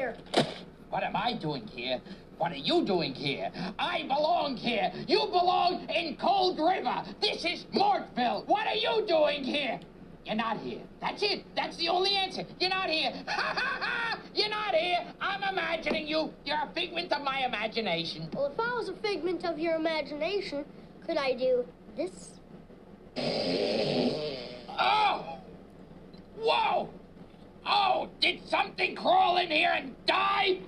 here? What am I doing here? What are you doing here? I belong here. You belong in Cold River. This is Mortville. What are you doing here? You're not here. That's it. That's the only answer. You're not here. Ha ha ha! You're not here. I'm imagining you. You're a figment of my imagination. Well, if I was a figment of your imagination, could I do this? Oh! Whoa! Oh, did something crawl in here and die?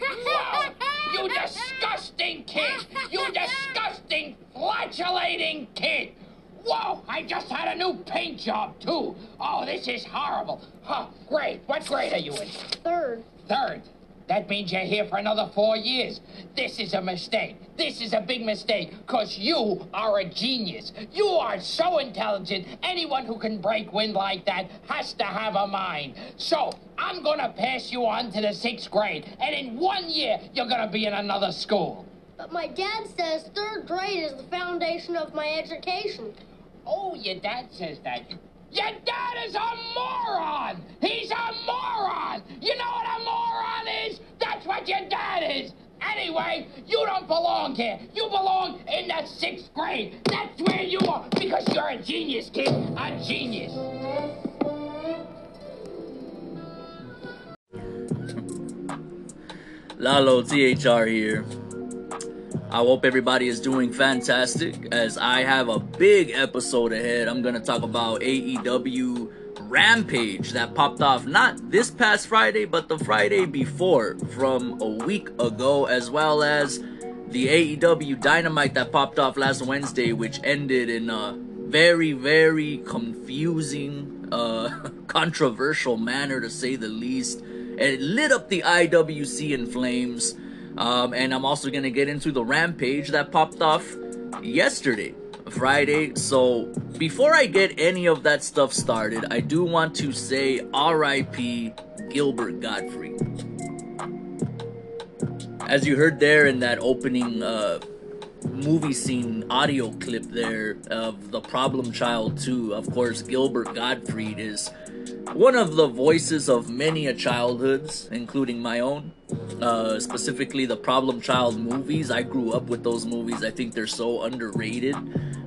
Whoa! You disgusting kid! You disgusting, flatulating kid! Whoa! I just had a new paint job, too! Oh, this is horrible! Huh, great. What grade are you in? Third. Third. That means you're here for another four years. This is a mistake. This is a big mistake, because you are a genius. You are so intelligent. Anyone who can break wind like that has to have a mind. So, I'm going to pass you on to the sixth grade, and in one year, you're going to be in another school. But my dad says third grade is the foundation of my education. Oh, your dad says that. Your dad is a moron! He's a moron! You know what a moron is? That's what your dad is! Anyway, you don't belong here. You belong in the sixth grade. That's where you are because you're a genius, kid. A genius. Lalo THR here. I hope everybody is doing fantastic as I have a big episode ahead. I'm going to talk about AEW Rampage that popped off not this past Friday, but the Friday before from a week ago, as well as the AEW Dynamite that popped off last Wednesday, which ended in a very, very confusing, uh, controversial manner to say the least. And it lit up the IWC in flames. Um, and I'm also gonna get into the rampage that popped off yesterday, Friday. So before I get any of that stuff started, I do want to say R.I.P. Gilbert Gottfried. As you heard there in that opening uh, movie scene audio clip there of the Problem Child 2, of course, Gilbert Gottfried is one of the voices of many a childhoods, including my own. Uh, specifically, the Problem Child movies. I grew up with those movies. I think they're so underrated.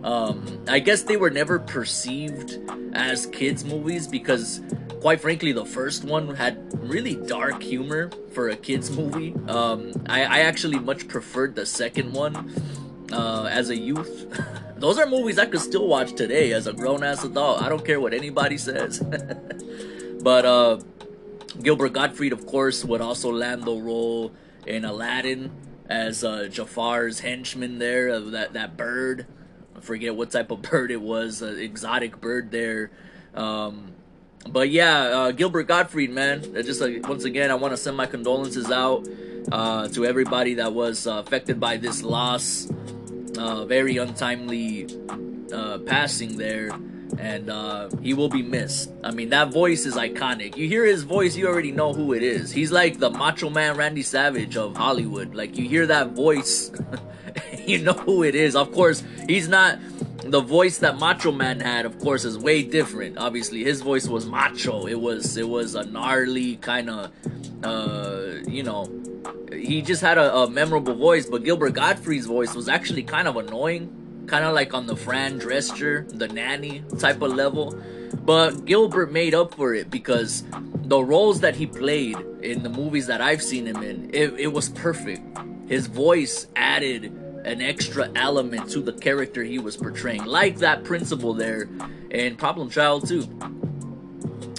Um, I guess they were never perceived as kids' movies because, quite frankly, the first one had really dark humor for a kids' movie. Um, I, I actually much preferred the second one uh, as a youth. Those are movies I could still watch today as a grown ass adult. I don't care what anybody says. but uh, Gilbert Gottfried, of course, would also land the role in Aladdin as uh, Jafar's henchman there, uh, that, that bird. I forget what type of bird it was, uh, exotic bird there. Um, but yeah, uh, Gilbert Gottfried, man. Just once again, I want to send my condolences out uh, to everybody that was uh, affected by this loss. Uh, very untimely uh, passing there, and uh, he will be missed. I mean, that voice is iconic. You hear his voice, you already know who it is. He's like the Macho Man Randy Savage of Hollywood. Like you hear that voice, you know who it is. Of course, he's not the voice that Macho Man had, of course, is way different. Obviously, his voice was macho. It was it was a gnarly kind of, uh, you know, he just had a, a, memorable voice. But Gilbert Gottfried's voice was actually kind of annoying, kind of like on the Fran Drescher, the nanny type of level. But Gilbert made up for it because the roles that he played in the movies that I've seen him in, it, it was perfect. His voice added an extra element to the character he was portraying, like that principal there in Problem Child 2.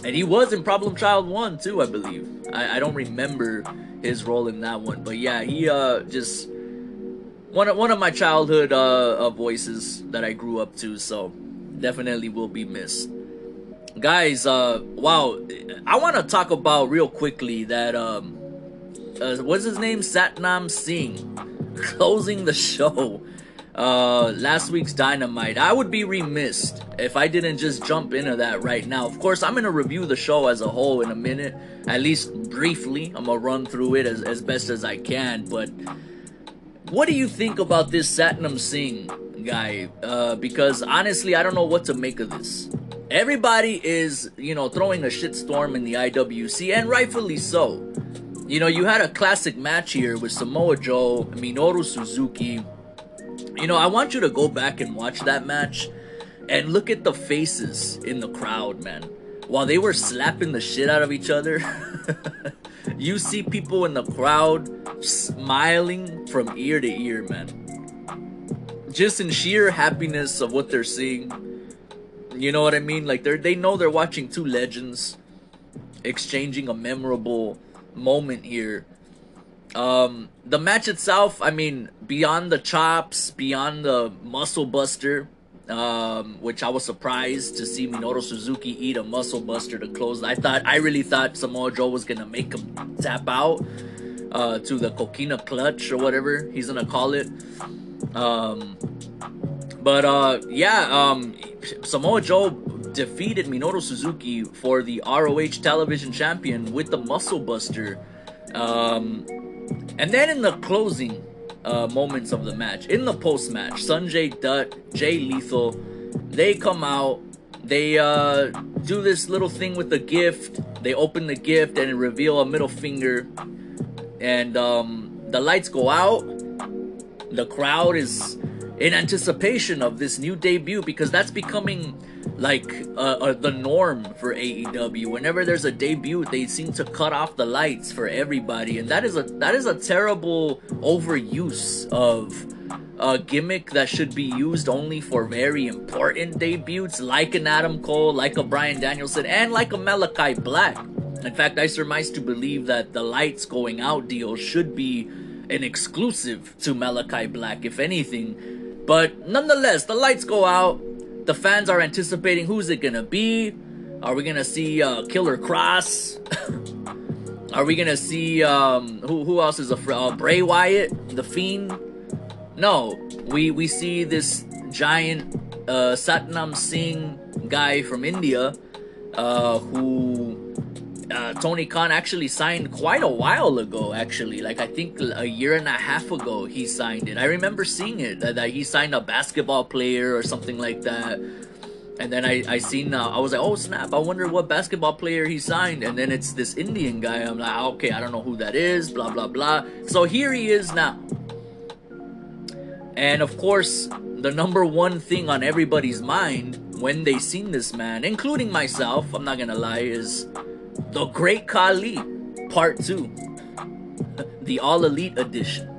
And he was in Problem Child 1 too, I believe. I, I don't remember his role in that one, but yeah, he uh just one of, one of my childhood uh, uh voices that I grew up to, so definitely will be missed. Guys, uh wow, I want to talk about real quickly that um uh, what's his name? Satnam Singh closing the show. Uh last week's dynamite. I would be remiss if i didn't just jump into that right now. Of course i'm gonna review the show as a whole in a minute. At least briefly i'm gonna run through it as, as best as i can but what do you think about this satnam singh guy? Uh because honestly i don't know what to make of this. Everybody is you know throwing a shitstorm in the iwc and rightfully so you know, you had a classic match here with Samoa Joe, Minoru Suzuki. You know, I want you to go back and watch that match and look at the faces in the crowd, man. While they were slapping the shit out of each other, you see people in the crowd smiling from ear to ear, man. Just in sheer happiness of what they're seeing. You know what I mean? Like they they know they're watching two legends exchanging a memorable moment here. Um, the match itself, I mean, beyond the chops, beyond the muscle buster, um, which I was surprised to see Minoru Suzuki eat a muscle buster to close. I thought, I really thought Samoa Joe was gonna make him tap out uh, to the coquina clutch or whatever he's gonna call it. Um, but uh, yeah, um, Samoa Joe defeated Minoru Suzuki for the ROH Television Champion with the Muscle Buster. Um, and then in the closing uh, moments of the match, in the post match, Sanjay Dutt, Jay Lethal, they come out. They uh, do this little thing with the gift. They open the gift and reveal a middle finger. And um, the lights go out. The crowd is in anticipation of this new debut because that's becoming like uh, uh, the norm for AEW. Whenever there's a debut, they seem to cut off the lights for everybody, and that is a that is a terrible overuse of a gimmick that should be used only for very important debuts, like an Adam Cole, like a Bryan Danielson, and like a Malachi Black. In fact, I surmise to believe that the lights going out deal should be an exclusive to Malachi Black, if anything but nonetheless, the lights go out. The fans are anticipating who's it gonna be. Are we gonna see uh, Killer Kross? are we gonna see um, who? Who else is a uh, Bray Wyatt, the Fiend? No, we we see this giant uh, Satnam Singh guy from India uh, who uh, Tony Khan actually signed quite a while ago. Actually, like I think a year and a half ago, he signed it. I remember seeing it that, that he signed a basketball player or something like that. And then I I seen uh, I was like, oh snap! I wonder what basketball player he signed. And then it's this Indian guy. I'm like, okay, I don't know who that is. Blah blah blah. So here he is now. And of course, the number one thing on everybody's mind when they seen this man, including myself, I'm not gonna lie, is the Great Khali, Part 2. the All Elite Edition.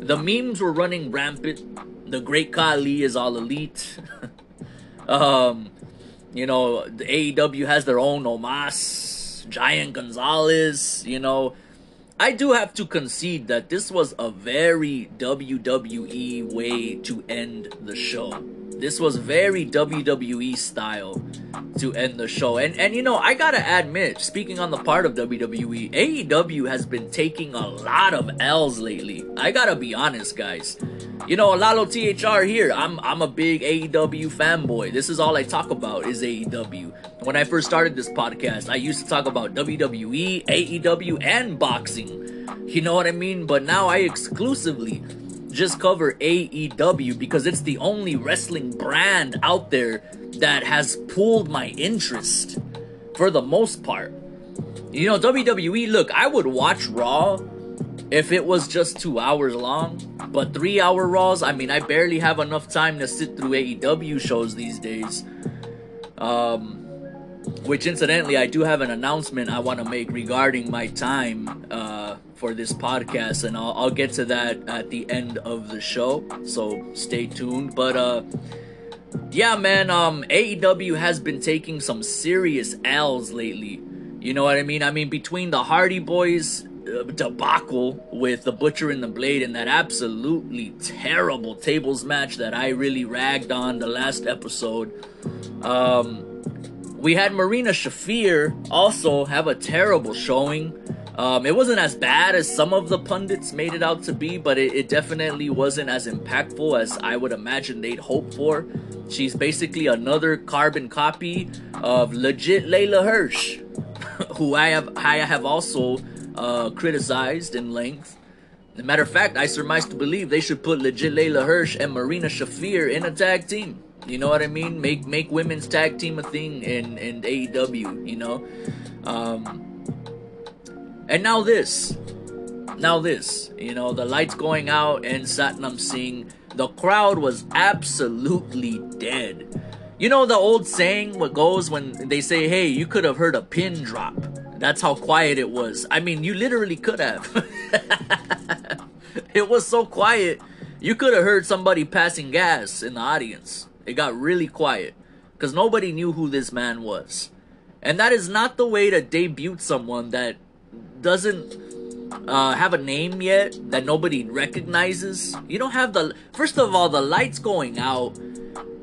The memes were running rampant. The Great Khali is All Elite. um, you know, the AEW has their own Omos, Giant Gonzalez, you know. I do have to concede that this was a very WWE way to end the show. This was very WWE style to end the show. And and you know, I gotta admit, speaking on the part of WWE, AEW has been taking a lot of L's lately. I gotta be honest, guys. You know, Lalo THR here. I'm I'm a big AEW fanboy. This is all I talk about is AEW. When I first started this podcast, I used to talk about WWE, AEW, and boxing. You know what I mean? But now I exclusively just cover AEW because it's the only wrestling brand out there that has pulled my interest for the most part. You know, WWE, look, I would watch Raw if it was just two hours long, but three hour Raws, I mean, I barely have enough time to sit through AEW shows these days. Um, which incidentally, I do have an announcement I want to make regarding my time. Uh, for this podcast, and I'll, I'll get to that at the end of the show. So stay tuned. But uh, yeah, man, um, AEW has been taking some serious L's lately. You know what I mean? I mean, between the Hardy Boys uh, debacle with the Butcher and the Blade and that absolutely terrible tables match that I really ragged on the last episode. Um, we had Marina Shafir also have a terrible showing. Um, it wasn't as bad as some of the pundits made it out to be, but it, it, definitely wasn't as impactful as I would imagine they'd hope for. She's basically another carbon copy of legit Leyla Hirsch, who I have I have also uh, criticized in length. As a matter of fact, I surmise to believe they should put legit Leyla Hirsch and Marina Shafir in a tag team. You know what I mean? Make make women's tag team a thing in in AEW. You know. Um, And now this. Now this. You know, the lights going out and Satnam Singh. The crowd was absolutely dead. You know the old saying what goes when they say, hey, you could have heard a pin drop. That's how quiet it was. I mean, you literally could have. it was so quiet. You could have heard somebody passing gas in the audience. It got really quiet because nobody knew who this man was. And that is not the way to debut someone that doesn't uh, have a name yet, that nobody recognizes. You don't have the. First of all, the lights going out.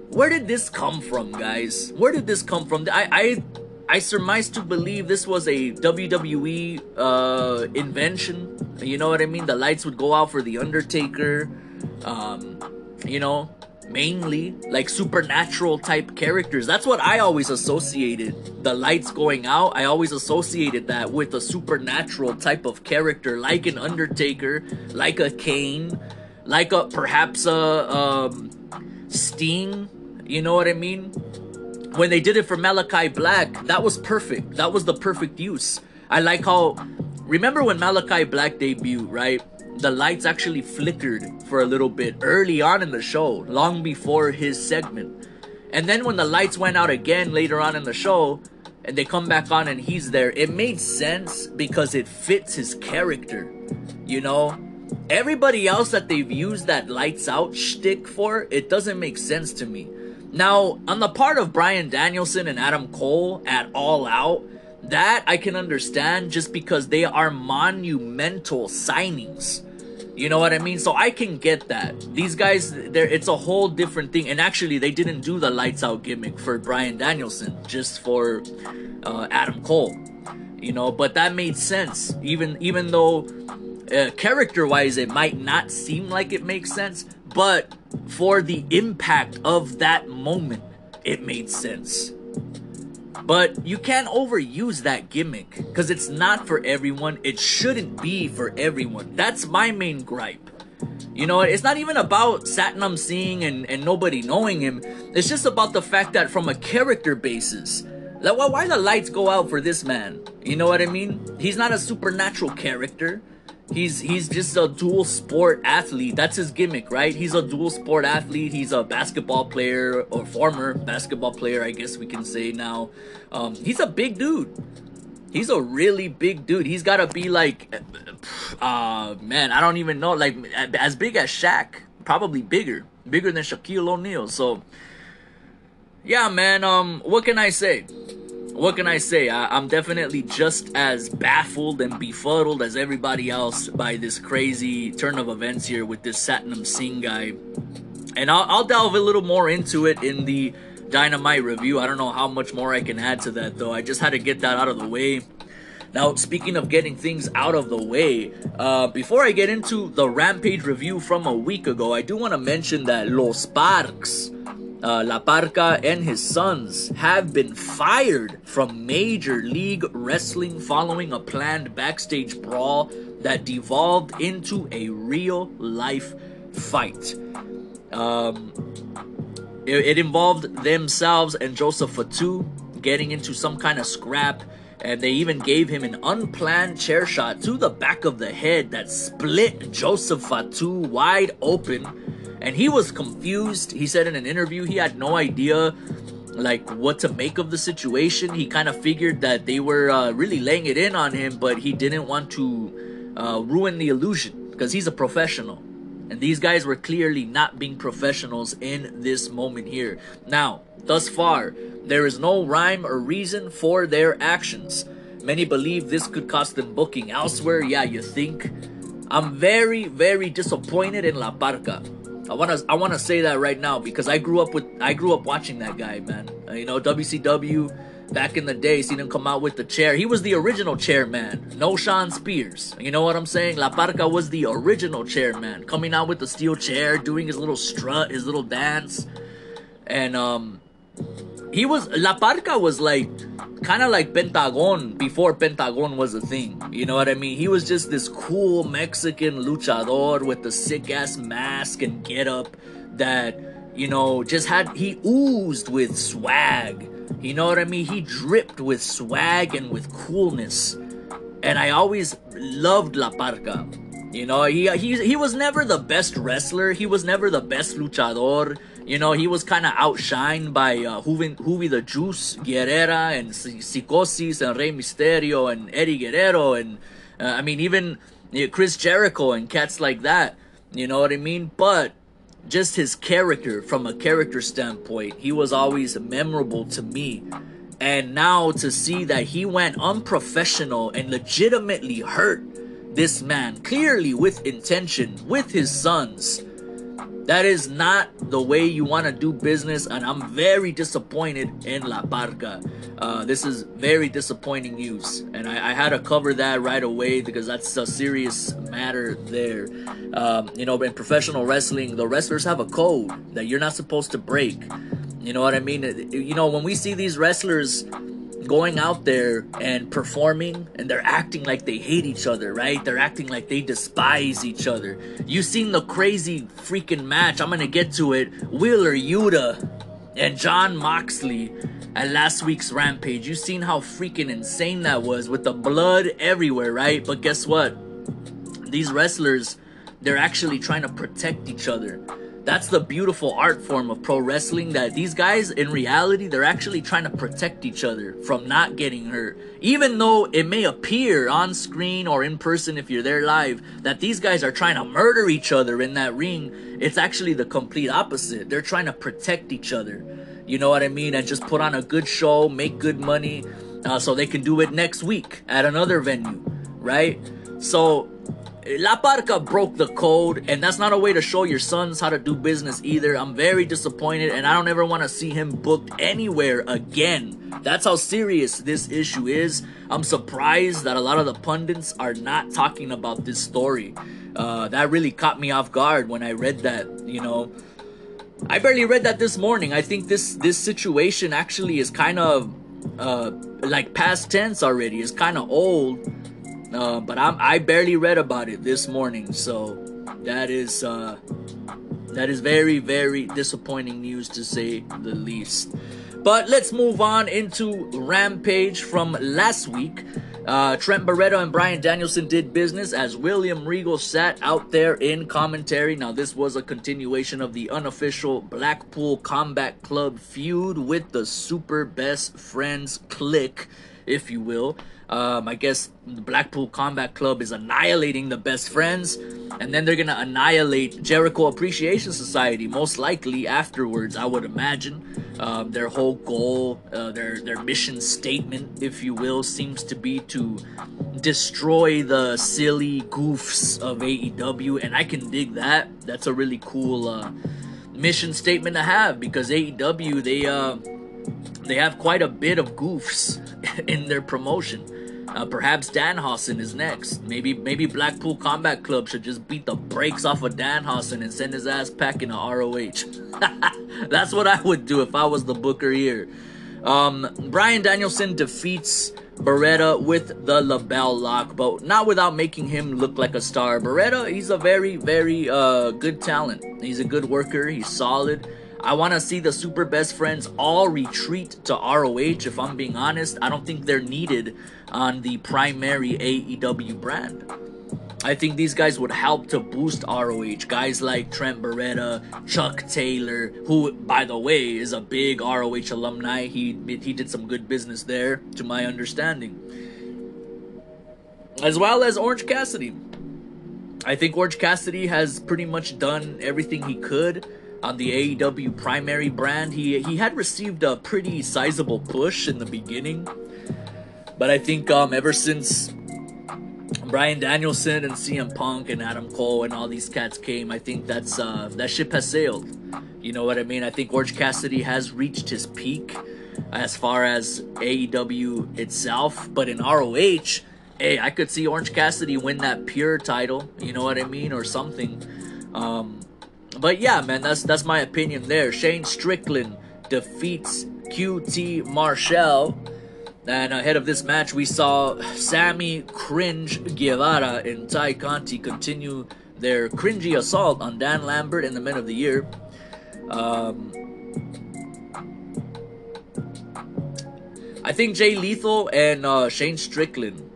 Where did this come from, guys? Where did this come from? I, I I surmise to believe this was a WWE uh, invention. You know what I mean? The lights would go out for The Undertaker. Um, you know, mainly like supernatural type characters. That's what I always associated. The lights going out, I always associated that with a supernatural type of character, like an Undertaker, like a Kane, like a perhaps a um, Sting. You know what I mean? When they did it for Malachi Black, that was perfect. That was the perfect use. I like how. Remember when Malachi Black debuted, right? The lights actually flickered for a little bit early on in the show, long before his segment. And then when the lights went out again later on in the show, and they come back on and he's there, it made sense because it fits his character. You know? Everybody else that they've used that lights out shtick for, it doesn't make sense to me. Now, on the part of Bryan Danielson and Adam Cole at All Out, that I can understand just because they are monumental signings. You know what I mean? So I can get that. These guys, there it's a whole different thing. And actually, they didn't do the lights out gimmick for Bryan Danielson, just for uh, Adam Cole. You know, but that made sense. Even even though uh, character wise, it might not seem like it makes sense, but for the impact of that moment, it made sense. But you can't overuse that gimmick because it's not for everyone. It shouldn't be for everyone. That's my main gripe. You know, it's not even about Satnam Singh and, and nobody knowing him. It's just about the fact that from a character basis, like why, why the lights go out for this man? You know what I mean? He's not a supernatural character. He's he's just a dual sport athlete. That's his gimmick, right? He's a dual sport athlete. He's a basketball player or former basketball player, I guess we can say now. Um, he's a big dude. He's a really big dude. He's got to be like, uh, man, I don't even know, like as big as Shaq, probably bigger, bigger than Shaquille O'Neal. So, yeah, man. Um, what can I say? What can I say? I, am definitely just as baffled and befuddled as everybody else by this crazy turn of events here with this Satnam Singh guy. And I'll, I'll delve a little more into it in the Dynamite review. I don't know how much more I can add to that, though. I just had to get that out of the way. Now, speaking of getting things out of the way, uh, before I get into the Rampage review from a week ago, I do want to mention that Los Parks uh, La Parka and his sons have been fired from Major League Wrestling following a planned backstage brawl that devolved into a real life fight. Um, it, it involved themselves and Joseph Fatu getting into some kind of scrap and they even gave him an unplanned chair shot to the back of the head that split Joseph Fatu wide open and he was confused. He said in an interview he had no idea like what to make of the situation. He kind of figured that they were uh, really laying it in on him, but he didn't want to uh, ruin the illusion because he's a professional. And these guys were clearly not being professionals in this moment here. Now, thus far, there is no rhyme or reason for their actions. Many believe this could cost them booking elsewhere. Yeah, you think? I'm very, very disappointed in La Parka. I wanna I wanna say that right now because I grew up with I grew up watching that guy, man. Uh, you know, WCW back in the day, seen him come out with the chair. He was the original chairman, no Shawn Spears. You know what I'm saying? La Parka was the original chairman, coming out with the steel chair, doing his little strut, his little dance, and um, he was La Parka was like kind of like Pentagon before Pentagon was a thing. You know what I mean? He was just this cool Mexican luchador with the sick ass mask and get up that, you know, just had, he oozed with swag. You know what I mean? He dripped with swag and with coolness. and I always loved La Parka. You know, he he he was never the best wrestler. He was never the best luchador. You know, he was kind of outshined by uh, the Juice, Guerrera, and Psicosis, and Rey Mysterio, and Eddie Guerrero, and uh, I mean, even you know, Chris Jericho and cats like that. You know what I mean? But just his character, from a character standpoint, he was always memorable to me. And now to see that he went unprofessional and legitimately hurt this man, clearly with intention, with his sons. That is not the way you want to do business, and I'm very disappointed in La Parka. Uh, this is very disappointing news, and I, I, had to cover that right away because that's a serious matter there. Um, you know, in professional wrestling, the wrestlers have a code that you're not supposed to break. You know what I mean? You know, when we see these wrestlers going out there and performing and they're acting like they hate each other, right? They're acting like they despise each other. You seen the crazy freaking match, I'm gonna get to it. Wheeler Yuta and Jon Moxley at last week's Rampage. You seen how freaking insane that was with the blood everywhere, right? But guess what? These wrestlers, they're actually trying to protect each other that's the beautiful art form of pro wrestling that these guys in reality they're actually trying to protect each other from not getting hurt. Even though it may appear on screen or in person if you're there live that these guys are trying to murder each other in that ring it's actually the complete opposite. They're trying to protect each other. You know what i mean? And just put on a good show make good money uh, so they can do it next week at another venue right? So La Parka broke the code, and that's not a way to show your sons how to do business either. I'm very disappointed, and I don't ever want to see him booked anywhere again. That's how serious this issue is. I'm surprised that a lot of the pundits are not talking about this story. Uh, that really caught me off guard when I read that, you know. I barely read that this morning. I think this this situation actually is kind of uh, like past tense already. It's kind of old uh, but I'm, I barely read about it this morning, so that is uh, that is very very disappointing news to say the least. But let's move on into Rampage from last week. Uh, Trent Beretta and Bryan Danielson did business as William Regal sat out there in commentary. Now, this was a continuation of the unofficial Blackpool Combat Club feud with the Super Best Friends clique, if you will. Um, I guess the Blackpool Combat Club is annihilating the best friends, and then they're gonna annihilate Jericho Appreciation Society, most likely afterwards. I would imagine. Um, their whole goal, uh, their their mission statement, if you will, seems to be to destroy the silly goofs of AEW, and I can dig that. That's a really cool uh, mission statement to have because AEW they uh, they have quite a bit of goofs in their promotion. Uh, perhaps Danhausen is next. Maybe maybe Blackpool Combat Club should just beat the brakes off of Danhausen and send his ass packing to ROH. That's what I would do if I was the booker here. Um, Bryan Danielson defeats Beretta with the LeBell Lock, but not without making him look like a star. Beretta, he's a very, very uh, good talent. He's a good worker. He's solid. I want to see the super best friends all retreat to ROH. If I'm being honest, I don't think they're needed on the primary AEW brand. I think these guys would help to boost ROH. Guys like Trent Beretta, Chuck Taylor, who, by the way, is a big ROH alumni. He he did some good business there, to my understanding. As well as Orange Cassidy. I think Orange Cassidy has pretty much done everything he could on the AEW primary brand. He he had received a pretty sizable push in the beginning, but I think um ever since Bryan Danielson and CM Punk and Adam Cole and all these cats came, I think that's uh that ship has sailed. You know what I mean? I think Orange Cassidy has reached his peak as far as AEW itself, but in ROH, hey, I could see Orange Cassidy win that pure title, you know what I mean, or something. Um, but yeah, man, that's that's my opinion there. Shane Strickland defeats QT Marshall. And ahead of this match, we saw Sammy Cringe Guevara and Tay Conti continue their cringy assault on Dan Lambert and the Men of the Year. Um, I think Jay Lethal and uh, Shane Strickland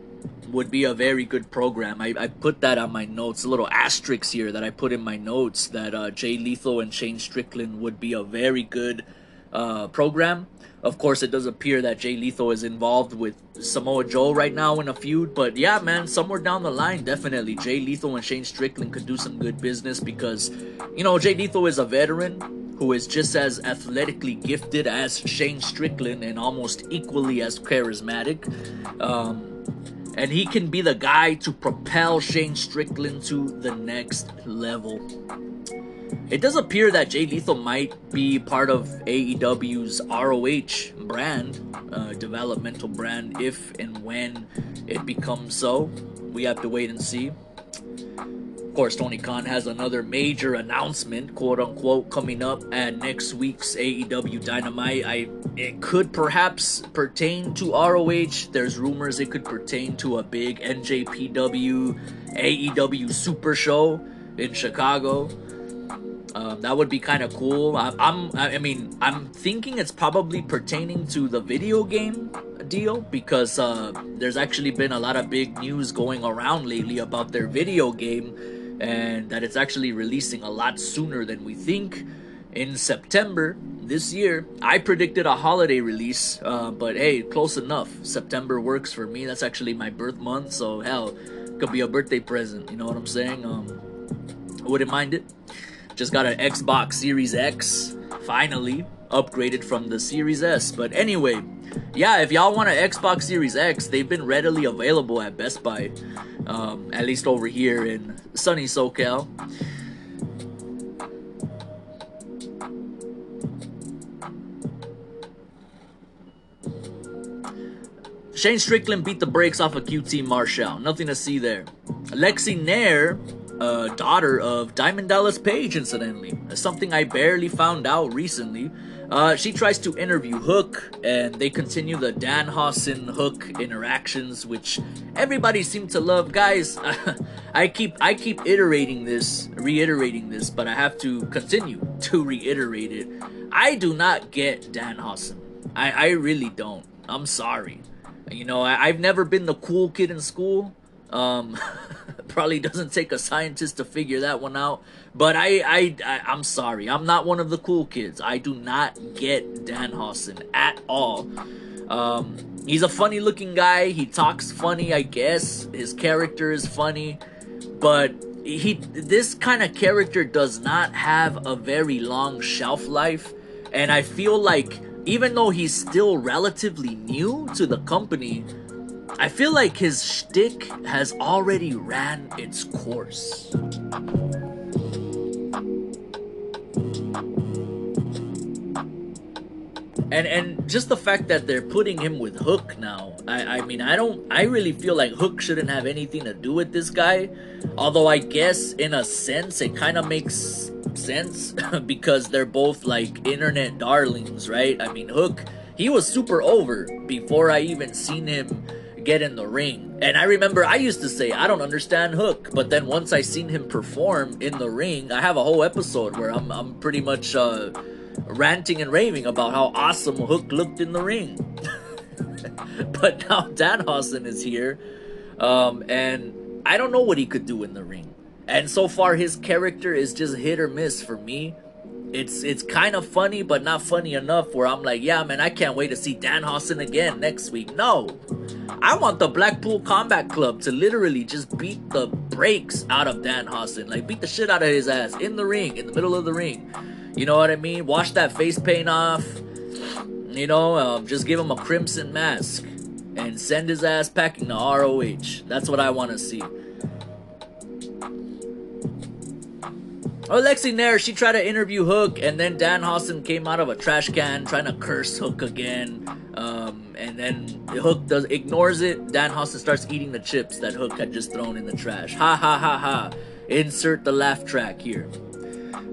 would be a very good program. I, I put that on my notes, a little asterisk here that I put in my notes that uh, Jay Lethal and Shane Strickland would be a very good uh, program. Of course, it does appear that Jay Lethal is involved with Samoa Joe right now in a feud, but yeah, man, somewhere down the line, definitely Jay Lethal and Shane Strickland could do some good business because, you know, Jay Lethal is a veteran who is just as athletically gifted as Shane Strickland and almost equally as charismatic. Um, and he can be the guy to propel Shane Strickland to the next level. It does appear that Jay Lethal might be part of AEW's ROH brand, uh, developmental brand, if and when it becomes so. We have to wait and see. Of course, Tony Khan has another major announcement, quote unquote, coming up at next week's AEW Dynamite. I it could perhaps pertain to ROH. There's rumors it could pertain to a big NJPW AEW Super Show in Chicago. Um, that would be kind of cool. I, I'm, I mean, I'm thinking it's probably pertaining to the video game deal because uh, there's actually been a lot of big news going around lately about their video game and that it's actually releasing a lot sooner than we think. In September this year, I predicted a holiday release, uh, but hey, close enough. September works for me. That's actually my birth month, so hell, could be a birthday present. You know what I'm saying? Um, I wouldn't mind it. Just got an Xbox Series X, finally upgraded from the Series S. But anyway, yeah, if y'all want an Xbox Series X, they've been readily available at Best Buy, um, at least over here in sunny SoCal. Shane Strickland beat the brakes off of QT Marshall. Nothing to see there. Lexy Nair uh, daughter of Diamond Dallas Page, incidentally. Something I barely found out recently. Uh, she tries to interview Hook, and they continue the Danhausen Hook interactions, which everybody seemed to love. Guys, I keep I keep iterating this, reiterating this, but I have to continue to reiterate it. I do not get Danhausen. I I really don't. I'm sorry. You know, I, I've never been the cool kid in school. Um, probably doesn't take a scientist to figure that one out. But I, I, I, am sorry. I'm not one of the cool kids. I do not get Dan Danhausen at all. Um, he's a funny looking guy. He talks funny, I guess. His character is funny. But he, this kind of character does not have a very long shelf life. And I feel like even though he's still relatively new to the company, I feel like his shtick has already ran its course. And and just the fact that they're putting him with Hook now, I, I mean I don't I really feel like Hook shouldn't have anything to do with this guy. Although I guess in a sense it kind of makes sense because they're both like internet darlings, right? I mean Hook, he was super over before I even seen him get in the ring. And I remember I used to say, I don't understand Hook. But then once I seen him perform in the ring, I have a whole episode where I'm, I'm pretty much uh, ranting and raving about how awesome Hook looked in the ring. but now Dan Danhausen is here. Um, and I don't know what he could do in the ring. And so far, his character is just hit or miss for me it's it's kind of funny, but not funny enough where I'm like, yeah, man, I can't wait to see Danhausen again next week. No, I want the Blackpool Combat Club to literally just beat the brakes out of Danhausen, like beat the shit out of his ass in the ring, in the middle of the ring. You know what I mean? Wash that face paint off. You know, um, just give him a crimson mask and send his ass packing to ROH. That's what I want to see. Alexi Nair, she tried to interview Hook, and then Danhausen came out of a trash can trying to curse Hook again. Um, and then Hook does ignores it. Danhausen starts eating the chips that Hook had just thrown in the trash. Ha ha ha ha. Insert the laugh track here.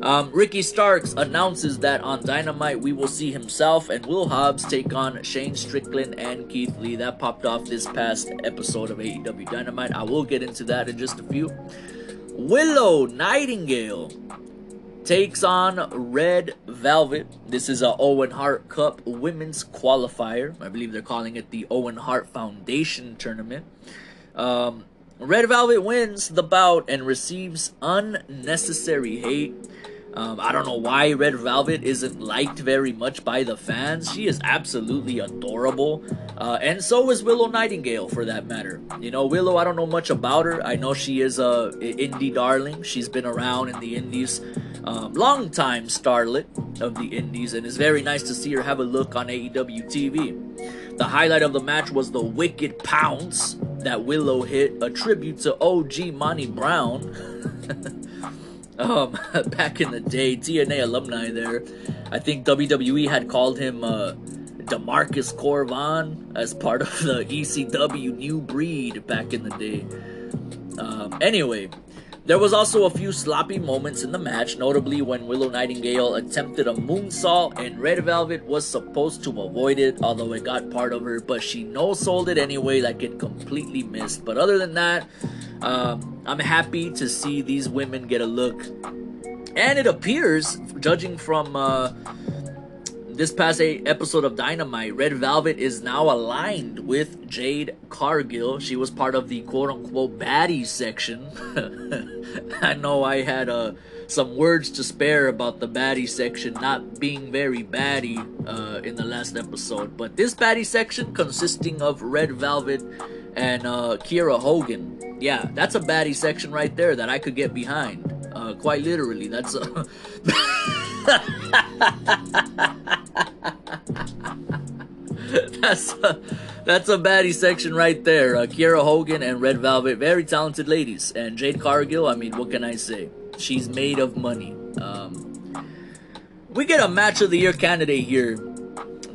Um, Ricky Starks announces that on Dynamite we will see himself and Will Hobbs take on Shane Strickland and Keith Lee. That popped off this past episode of AEW Dynamite. I will get into that in just a few. Willow Nightingale takes on Red Velvet. This is a Owen Hart Cup women's qualifier. I believe they're calling it the Owen Hart Foundation tournament. Um, Red Velvet wins the bout and receives unnecessary hate. Um, I don't know why Red Velvet isn't liked very much by the fans. She is absolutely adorable. Uh, and so is Willow Nightingale, for that matter. You know, Willow, I don't know much about her. I know she is a indie darling. She's been around in the indies. Um, long time starlet of the indies, and it's very nice to see her have a look on AEW TV. The highlight of the match was the wicked pounce that Willow hit, a tribute to OG Monty Brown. um, back in the day, TNA alumni there. I think WWE had called him uh, Demarcus Corvon as part of the ECW New Breed back in the day. Um, anyway, there was also a few sloppy moments in the match, notably when Willow Nightingale attempted a moonsault and Red Velvet was supposed to avoid it, although it got part of her, but she no sold it anyway, like it completely missed. But other than that, um, I'm happy to see these women get a look. And it appears, judging from uh, this past episode of Dynamite, Red Velvet is now aligned with Jade Cargill. She was part of the quote unquote baddie section. I know I had uh, some words to spare about the baddie section not being very baddie uh, in the last episode, but this baddie section consisting of Red Velvet and uh, Kiera Hogan yeah, that's a baddie section right there that I could get behind. Uh, quite literally, that's a. that's a, that's a baddie section right there. Uh, Kiera Hogan and Red Velvet, very talented ladies, and Jade Cargill. I mean, what can I say? She's made of money. Um, we get a match of the year candidate here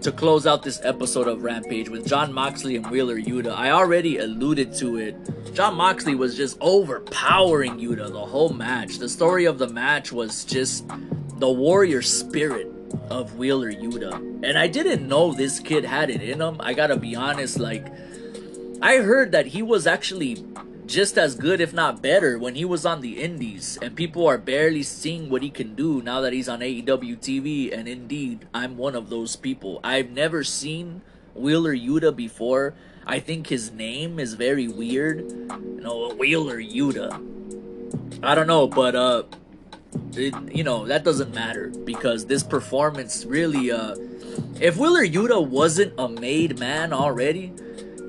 to close out this episode of Rampage with Jon Moxley and Wheeler Yuta. I already alluded to it. Jon Moxley was just overpowering Yuta the whole match. The story of the match was just the warrior spirit of Wheeler Yuta. And I didn't know this kid had it in him. I gotta be honest, like, I heard that he was actually just as good, if not better, when he was on the Indies, and people are barely seeing what he can do now that he's on AEW TV. And indeed, I'm one of those people. I've never seen Wheeler Yuta before. I think his name is very weird. You know, Wheeler Yuta. I don't know, but uh, it, you know that doesn't matter because this performance really uh, if Wheeler Yuta wasn't a made man already,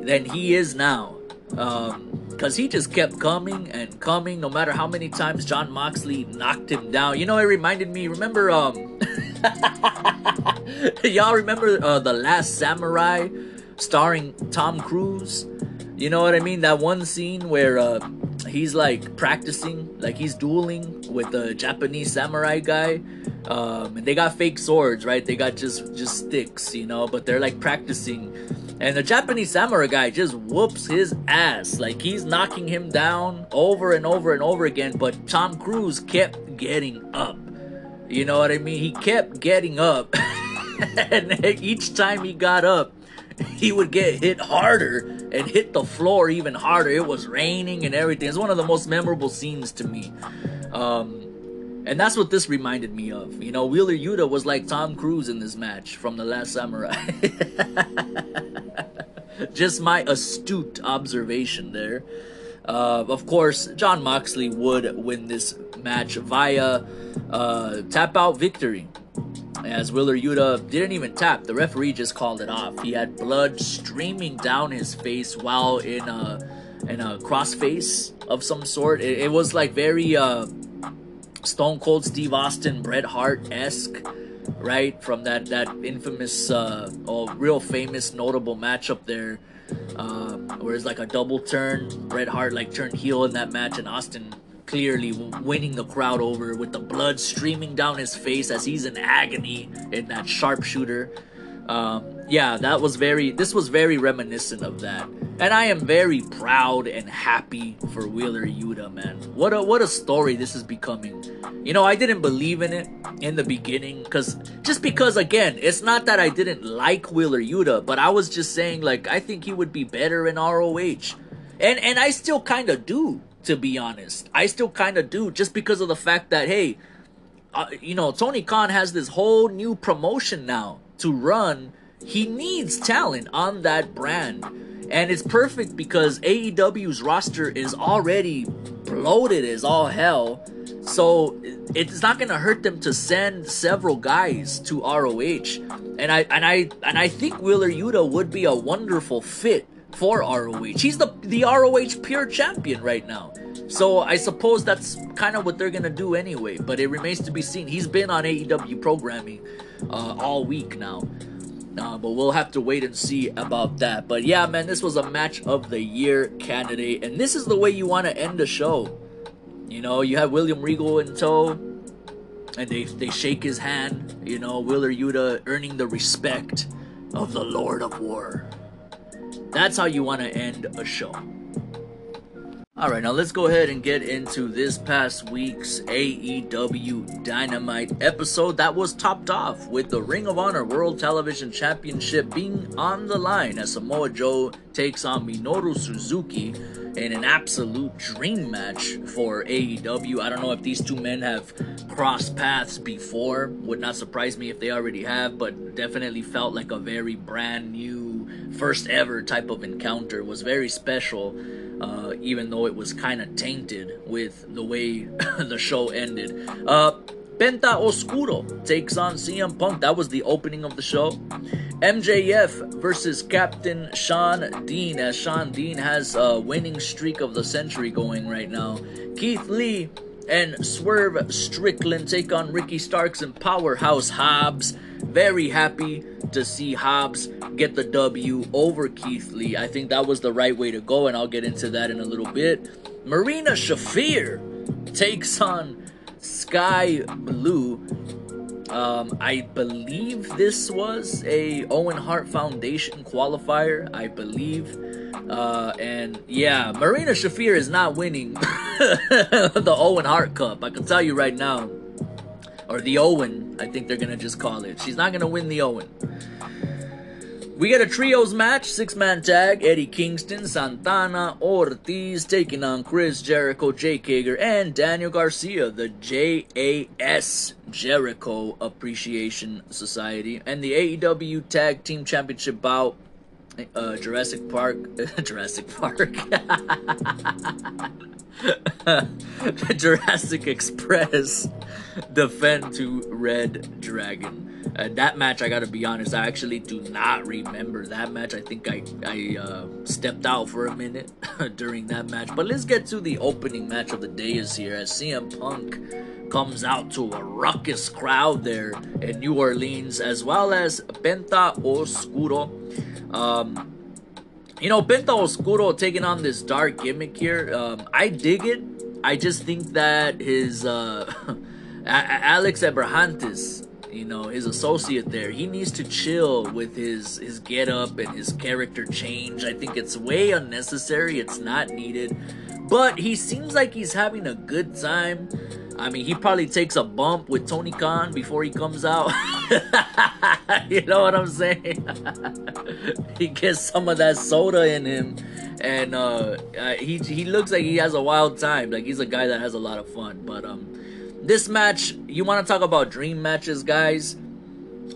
then he is now. Um, because he just kept coming and coming no matter how many times Jon Moxley knocked him down. You know, it reminded me, remember, um, y'all remember uh, The Last Samurai starring Tom Cruise? You know what I mean? That one scene where uh, he's like practicing, like he's dueling with a Japanese samurai guy. Um, and they got fake swords, right? They got just just sticks, you know, but they're like practicing and the Japanese samurai guy just whoops his ass. Like he's knocking him down over and over and over again. But Tom Cruise kept getting up. You know what I mean? He kept getting up. and each time he got up, he would get hit harder and hit the floor even harder. It was raining and everything. It's one of the most memorable scenes to me. Um, and that's what this reminded me of. You know, Wheeler Yuta was like Tom Cruise in this match from The Last Samurai. Just my astute observation there. Uh, of course, Jon Moxley would win this match via uh, tap out victory. As Wheeler Yuta didn't even tap, the referee just called it off. He had blood streaming down his face while in a in a crossface of some sort. It, it was like very uh, Stone Cold Steve Austin, Bret Hart esque, right? From that that infamous, uh, or real famous, notable matchup there, uh, where it's like a double turn. Bret Hart like turned heel in that match, and Austin clearly winning the crowd over with the blood streaming down his face as he's in agony in that sharpshooter. Um, yeah, that was very. This was very reminiscent of that, and I am very proud and happy for Wheeler Yuta, man. What a what a story this is becoming. You know, I didn't believe in it in the beginning, because just because again, it's not that I didn't like Wheeler Yuta, but I was just saying like I think he would be better in ROH, and and I still kind of do, to be honest. I still kind of do, just because of the fact that hey. Uh, you know, Tony Khan has this whole new promotion now to run, he needs talent on that brand. And it's perfect because AEW's roster is already bloated as all hell. So it's not gonna hurt them to send several guys to ROH. And I and I and I think Wheeler Yuta would be a wonderful fit for ROH. He's the the ROH pure champion right now. So I suppose that's kind of what they're gonna do anyway. But it remains to be seen. He's been on AEW programming uh, all week now. Uh, but we'll have to wait and see about that. But yeah, man, this was a match of the year candidate, and this is the way you want to end the show. You know, you have William Regal in tow, and they they shake his hand. You know, Wheeler Yuta earning the respect of the Lord of War. That's how you want to end a show. Alright, now let's go ahead and get into this past week's AEW Dynamite episode that was topped off with the Ring of Honor World Television Championship being on the line as Samoa Joe takes on Minoru Suzuki in an absolute dream match for AEW. I don't know if these two men have crossed paths before. Would not surprise me if they already have, but definitely felt like a very brand new, first ever type of encounter. It was very special uh, even though it was kind of tainted with the way the show ended. Uh, Penta Oscuro takes on CM Punk. That was the opening of the show. MJF versus Captain Shawn Dean, as Shawn Dean has a winning streak of the century going right now. Keith Lee and Swerve Strickland take on Ricky Starks and Powerhouse Hobbs. Very happy to see Hobbs get the W over Keith Lee. I think that was the right way to go, and I'll get into that in a little bit. Marina Shafir takes on Skye Blue. Um, I believe this was a Owen Hart Foundation qualifier. I believe. Uh, and yeah, Marina Shafir is not winning the Owen Hart Cup. I can tell you right now. Or the Owen, I think they're gonna just call it. She's not gonna win the Owen. We get a trios match, six man tag. Eddie Kingston, Santana, Ortiz taking on Chris Jericho, Jake Hager, and Daniel Garcia, the JAS Jericho Appreciation Society, and the AEW Tag Team Championship bout. Uh, Jurassic Park, Jurassic Park, Jurassic Express defend to Red Dragon. And that match, I gotta be honest, I actually do not remember that match. I think I I uh, stepped out for a minute during that match. But let's get to the opening match of the day is here as CM Punk comes out to a ruckus crowd there in New Orleans, as well as Penta Oscuro. Um, you know, Penta Oscuro taking on this dark gimmick here. Um, I dig it. I just think that his uh, Alex Abrahantes, you know, his associate there, he needs to chill with his his get up and his character change. I think it's way unnecessary. It's not needed. But he seems like he's having a good time. I mean, he probably takes a bump with Tony Khan before he comes out. you know what I'm saying? he gets some of that soda in him, and uh, uh, he he looks like he has a wild time. Like he's a guy that has a lot of fun. But um, this match, you want to talk about dream matches, guys?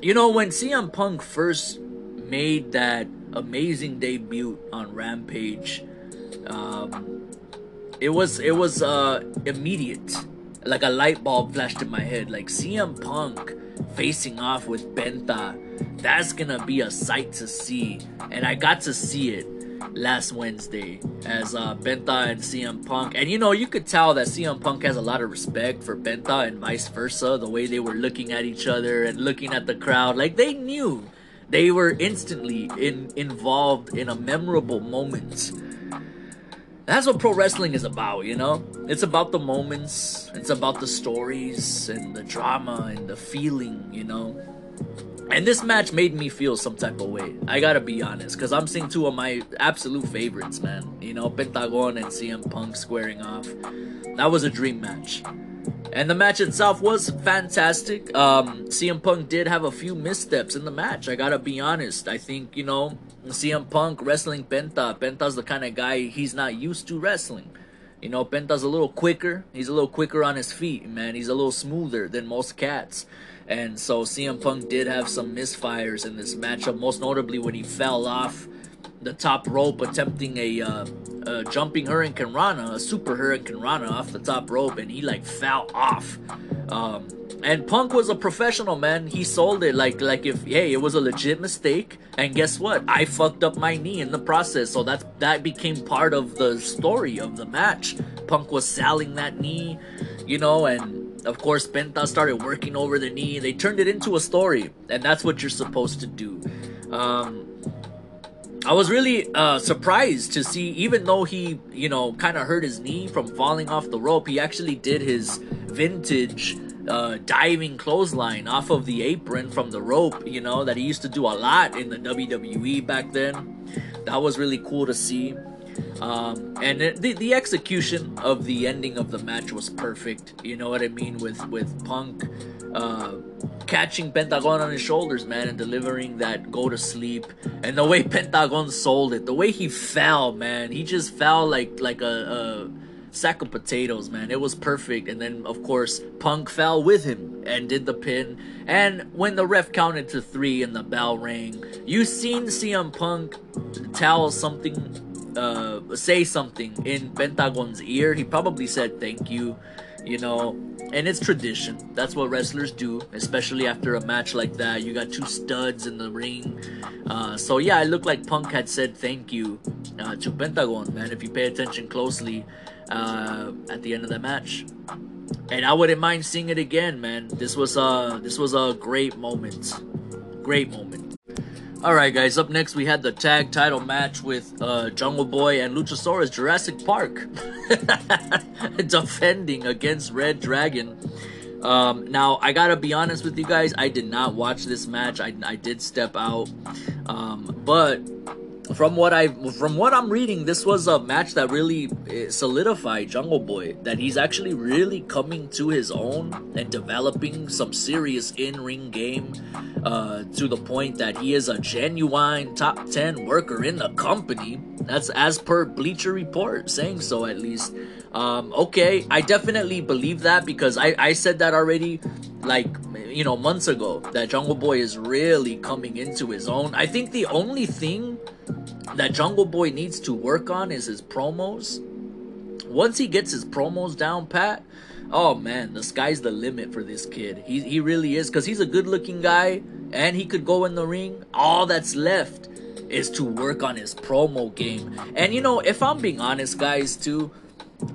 You know when CM Punk first made that amazing debut on Rampage, um, it was it was uh, immediate like a light bulb flashed in my head. Like CM Punk facing off with Penta, that's gonna be a sight to see. And I got to see it last Wednesday as uh, Penta and CM Punk. And you know, you could tell that CM Punk has a lot of respect for Penta and vice versa. The way they were looking at each other and looking at the crowd, like they knew they were instantly in involved in a memorable moment that's what pro wrestling is about, you know? It's about the moments, it's about the stories and the drama and the feeling, you know? And this match made me feel some type of way. I gotta be honest, because I'm seeing two of my absolute favorites, man. You know, Pentagon and CM Punk squaring off. That was a dream match. And the match itself was fantastic. Um, CM Punk did have a few missteps in the match. I gotta be honest. I think, you know, CM Punk wrestling Penta. Penta's the kind of guy he's not used to wrestling. You know, Penta's a little quicker. He's a little quicker on his feet, man. He's a little smoother than most cats. And so CM Punk did have some misfires in this matchup, most notably when he fell off the top rope, attempting a uh, uh, jumping Hurricanrana, a super Hurricanrana off the top rope, and he like fell off. Um, and Punk was a professional man. He sold it like like if hey, it was a legit mistake. And guess what? I fucked up my knee in the process. So that that became part of the story of the match. Punk was selling that knee, you know, and of course Penta started working over the knee. They turned it into a story, and that's what you're supposed to do. Um, I was really uh, surprised to see, even though he, you know, kind of hurt his knee from falling off the rope, he actually did his vintage uh, diving clothesline off of the apron from the rope, you know, that he used to do a lot in the WWE back then. That was really cool to see. Um, and it, the the execution of the ending of the match was perfect. You know what I mean with with Punk uh, catching Pentagon on his shoulders, man, and delivering that go to sleep. And the way Pentagon sold it, the way he fell, man, he just fell like like a, a sack of potatoes, man. It was perfect. And then, of course, Punk fell with him and did the pin. And when the ref counted to three and the bell rang, you seen CM Punk tell something, uh, say something in Pentagon's ear. He probably said thank you, you know. And it's tradition. That's what wrestlers do, especially after a match like that. You got two studs in the ring. Uh, so yeah, it looked like Punk had said thank you uh, to Pentagon, man. If you pay attention closely, uh, at the end of the match. And I wouldn't mind seeing it again, man. This was a this was a great moment, great moment. All right, guys. Up next, we had the tag title match with uh, Jungle Boy and Luchasaurus Jurassic Park defending against Red Dragon. Um, now, I gotta be honest with you guys. I did not watch this match. I, I did step out, um, but from what I from what I'm reading, this was a match that really eh, solidified Jungle Boy. That he's actually really coming to his own and developing some serious in-ring game uh, to the point that he is a genuine top ten worker in the company. That's as per Bleacher Report saying so at least. Um, okay, I definitely believe that because I, I said that already, like you know months ago that Jungle Boy is really coming into his own. I think the only thing that Jungle Boy needs to work on is his promos. Once he gets his promos down pat, oh man, the sky's the limit for this kid. He, he really is because he's a good looking guy and he could go in the ring. All that's left is to work on his promo game. And you know, if I'm being honest, guys, too,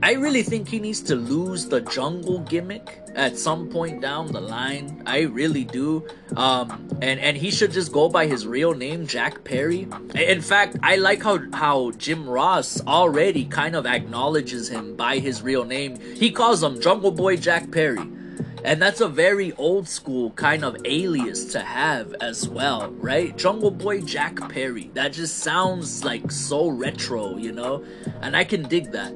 I really think he needs to lose the jungle gimmick at some point down the line. I really do. Um, and and he should just go by his real name, Jack Perry. In fact, I like how how Jim Ross already kind of acknowledges him by his real name. He calls him Jungle Boy Jack Perry. And that's a very old school kind of alias to have as well, right? Jungle Boy Jack Perry. That just sounds like so retro, you know? And I can dig that.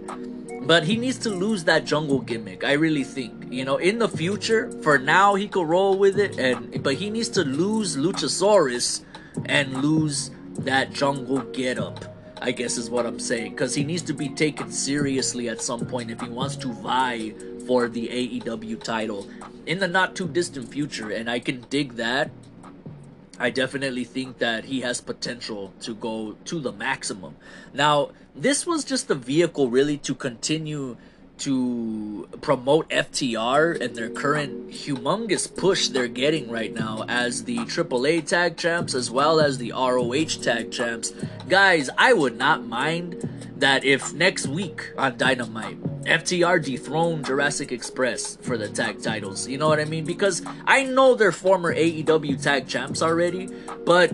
But he needs to lose that jungle gimmick. I really think. You know, in the future, for now he could roll with it, and but he needs to lose Luchasaurus and lose that jungle getup. I guess is what I'm saying. Because he needs to be taken seriously at some point if he wants to vie for the AEW title in the not too distant future. And I can dig that. I definitely think that he has potential to go to the maximum. Now, this was just a vehicle really to continue to promote FTR and their current humongous push they're getting right now as the AAA tag champs as well as the ROH tag champs. Guys, I would not mind that if next week on Dynamite, FTR dethroned Jurassic Express for the tag titles. You know what I mean? Because I know they're former AEW tag champs already, but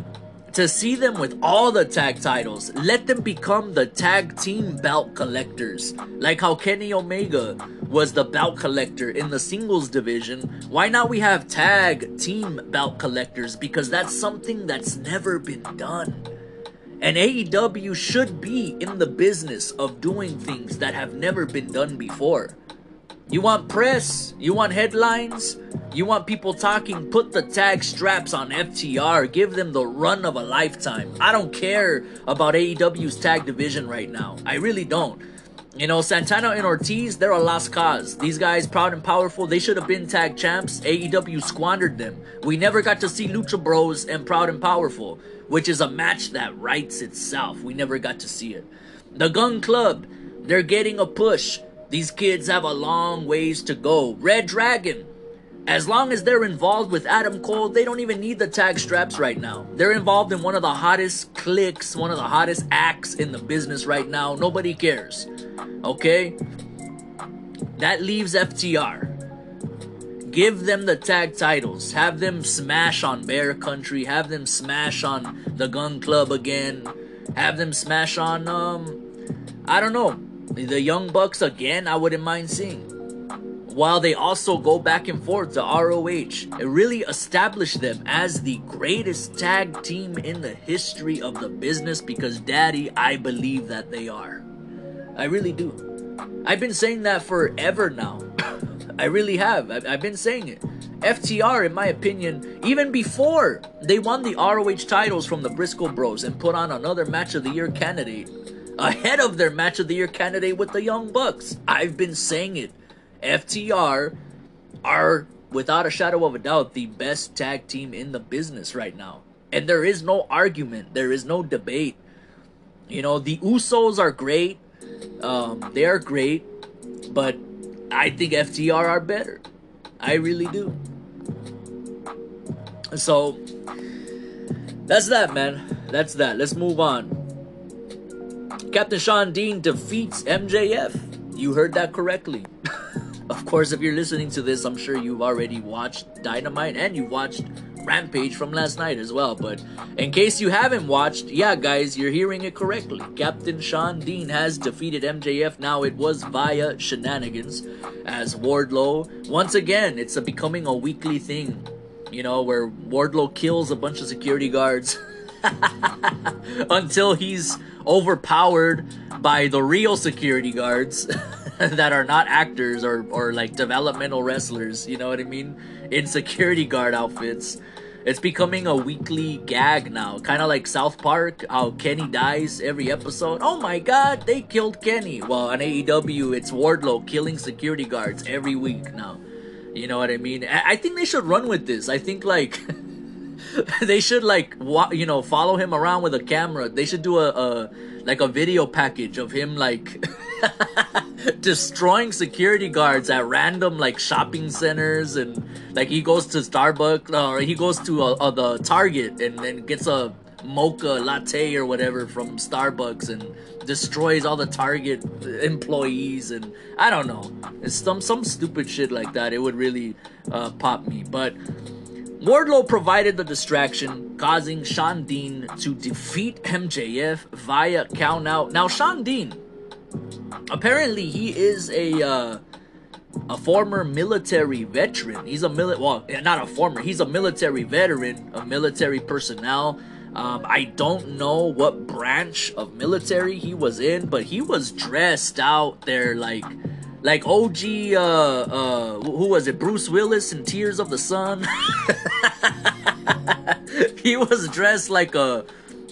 to see them with all the tag titles, let them become the tag team belt collectors. Like how Kenny Omega was the belt collector in the singles division. Why not we have tag team belt collectors? Because that's something that's never been done. And AEW should be in the business of doing things that have never been done before. You want press? You want headlines? You want people talking? Put the tag straps on FTR. Give them the run of a lifetime. I don't care about AEW's tag division right now. I really don't. You know, Santana and Ortiz, they're a lost cause. These guys, proud and powerful, they should have been tag champs. AEW squandered them. We never got to see Lucha Bros and Proud and Powerful, which is a match that writes itself. We never got to see it. The Gunn Club, they're getting a push. These kids have a long ways to go. Red Dragon, as long as they're involved with Adam Cole, they don't even need the tag straps right now. They're involved in one of the hottest cliques, one of the hottest acts in the business right now. Nobody cares. Okay? That leaves FTR. Give them the tag titles. Have them smash on Bear Country. Have them smash on the Gunn Club again. Have them smash on, um, I don't know, the Young Bucks again. I wouldn't mind seeing while they also go back and forth to ROH. It really established them as the greatest tag team in the history of the business because, Daddy, I believe that they are. I really do. I've been saying that forever now. I really have. I've, been saying it. FTR, in my opinion, even before they won the ROH titles from the Briscoe Bros and put on another Match of the Year candidate, ahead of their Match of the Year candidate with the Young Bucks. I've been saying it. FTR are, without a shadow of a doubt, the best tag team in the business right now. And there is no argument, there is no debate. You know, the Usos are great, um, they are great, but I think FTR are better. I really do. So, that's that, man. That's that. Let's move on. Captain Shawn Dean defeats MJF. You heard that correctly. Of course, if you're listening to this, I'm sure you've already watched Dynamite and you've watched Rampage from last night as well. But in case you haven't watched, yeah, guys, you're hearing it correctly. Captain Shawn Dean has defeated MJF. Now it was via shenanigans, as Wardlow once again. It's a, becoming a weekly thing, you know, where Wardlow kills a bunch of security guards until he's overpowered by the real security guards. that are not actors or, or like developmental wrestlers, you know what I mean? In security guard outfits. It's becoming a weekly gag now. Kind of like South Park, how Kenny dies every episode. Oh my god, they killed Kenny. Well, on AEW, it's Wardlow killing security guards every week now. You know what I mean? I, think they should run with this. I think like. they should like you know follow him around with a camera. They should do a, a like a video package of him like destroying security guards at random like shopping centers and like he goes to Starbucks or he goes to uh, uh, the Target and then gets a mocha latte or whatever from Starbucks and destroys all the Target employees and I don't know. It's some some stupid shit like that. It would really uh, pop me. But Wardlow provided the distraction, causing Shawn Dean to defeat MJF via countout. Now, Shawn Dean, apparently, he is a uh, a former military veteran. He's a mili- well, not a former. He's a military veteran, a military personnel. Um, I don't know what branch of military he was in, but he was dressed out there like like OG, uh, uh, who was it? Bruce Willis in Tears of the Sun. he was dressed like a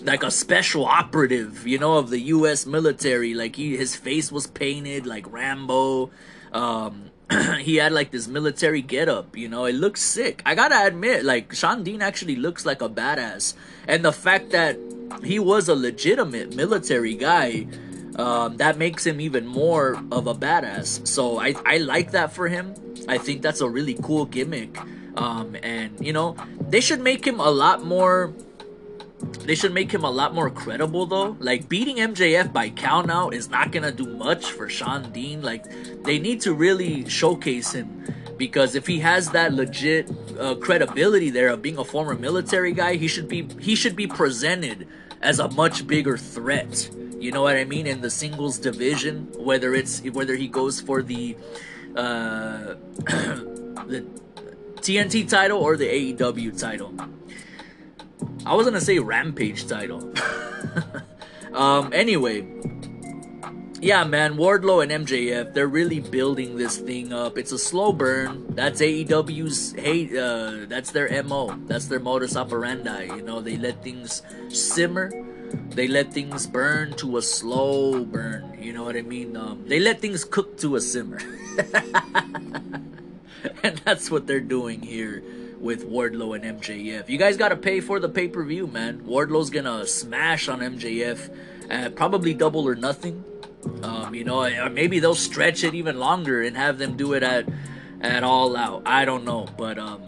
like a special operative, you know, of the U.S. military. Like he, his face was painted like Rambo. Um, he had like this military getup, you know. It looks sick. I gotta admit, like Shawn Dean actually looks like a badass, and the fact that he was a legitimate military guy um, that makes him even more of a badass. So I, I like that for him. I think that's a really cool gimmick. Um, and you know, they should make him a lot more. They should make him a lot more credible though. Like beating MJF by count out is not gonna do much for Shawn Dean. Like they need to really showcase him because if he has that legit uh, credibility there of being a former military guy, he should be he should be presented as a much bigger threat you know what I mean? In the singles division, whether it's whether he goes for the uh, the TNT title or the AEW title. I was gonna say Rampage title. um. Anyway, yeah, man, Wardlow and MJF, they're really building this thing up. It's a slow burn. That's AEW's hate. Uh, that's their mo. That's their modus operandi. You know, they let things simmer They let things burn to a slow burn. You know what I mean? Um, they let things cook to a simmer. and that's what they're doing here with Wardlow and MJF. You guys got to pay for the pay per view, man. Wardlow's gonna smash on MJF probably double or nothing. Um, you know, or maybe they'll stretch it even longer and have them do it at at all out. I don't know, but um,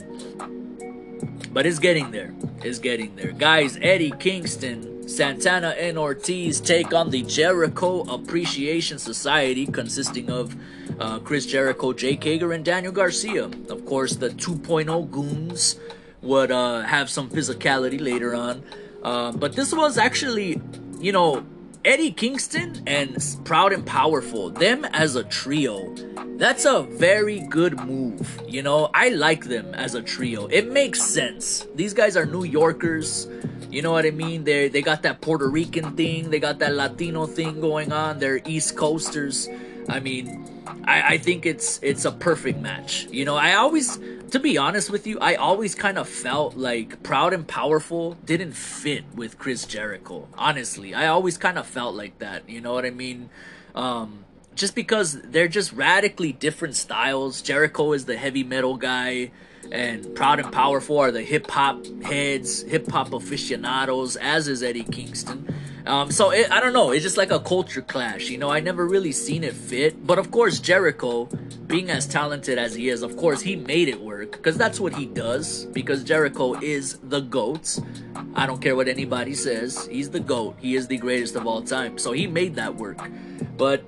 but it's getting there. It's getting there, guys. Eddie Kingston, Santana, and Ortiz take on the Jericho Appreciation Society, consisting of uh, Chris Jericho, Jake Hager, and Daniel Garcia. Of course, the 2.0 goons would uh, have some physicality later on. Uh, but this was actually, you know, Eddie Kingston and Proud and Powerful, them as a trio, that's a very good move. You know, I like them as a trio. It makes sense. These guys are New Yorkers. You know what I mean? They they got that Puerto Rican thing, they got that Latino thing going on. They're East Coasters. I mean, I, I think it's it's a perfect match. You know, I always to be honest with you, I always kind of felt like Proud and Powerful didn't fit with Chris Jericho. Honestly, I always kind of felt like that. You know what I mean? Um, just because they're just radically different styles. Jericho is the heavy metal guy, and Proud and Powerful are the hip hop heads, hip hop aficionados, as is Eddie Kingston. Um, so it, I don't know. It's just like a culture clash. You know, I never really seen it fit. But of course, Jericho, being as talented as he is, of course, he made it work because that's what he does. Because Jericho is the goat. I don't care what anybody says. He's the goat. He is the greatest of all time. So he made that work. But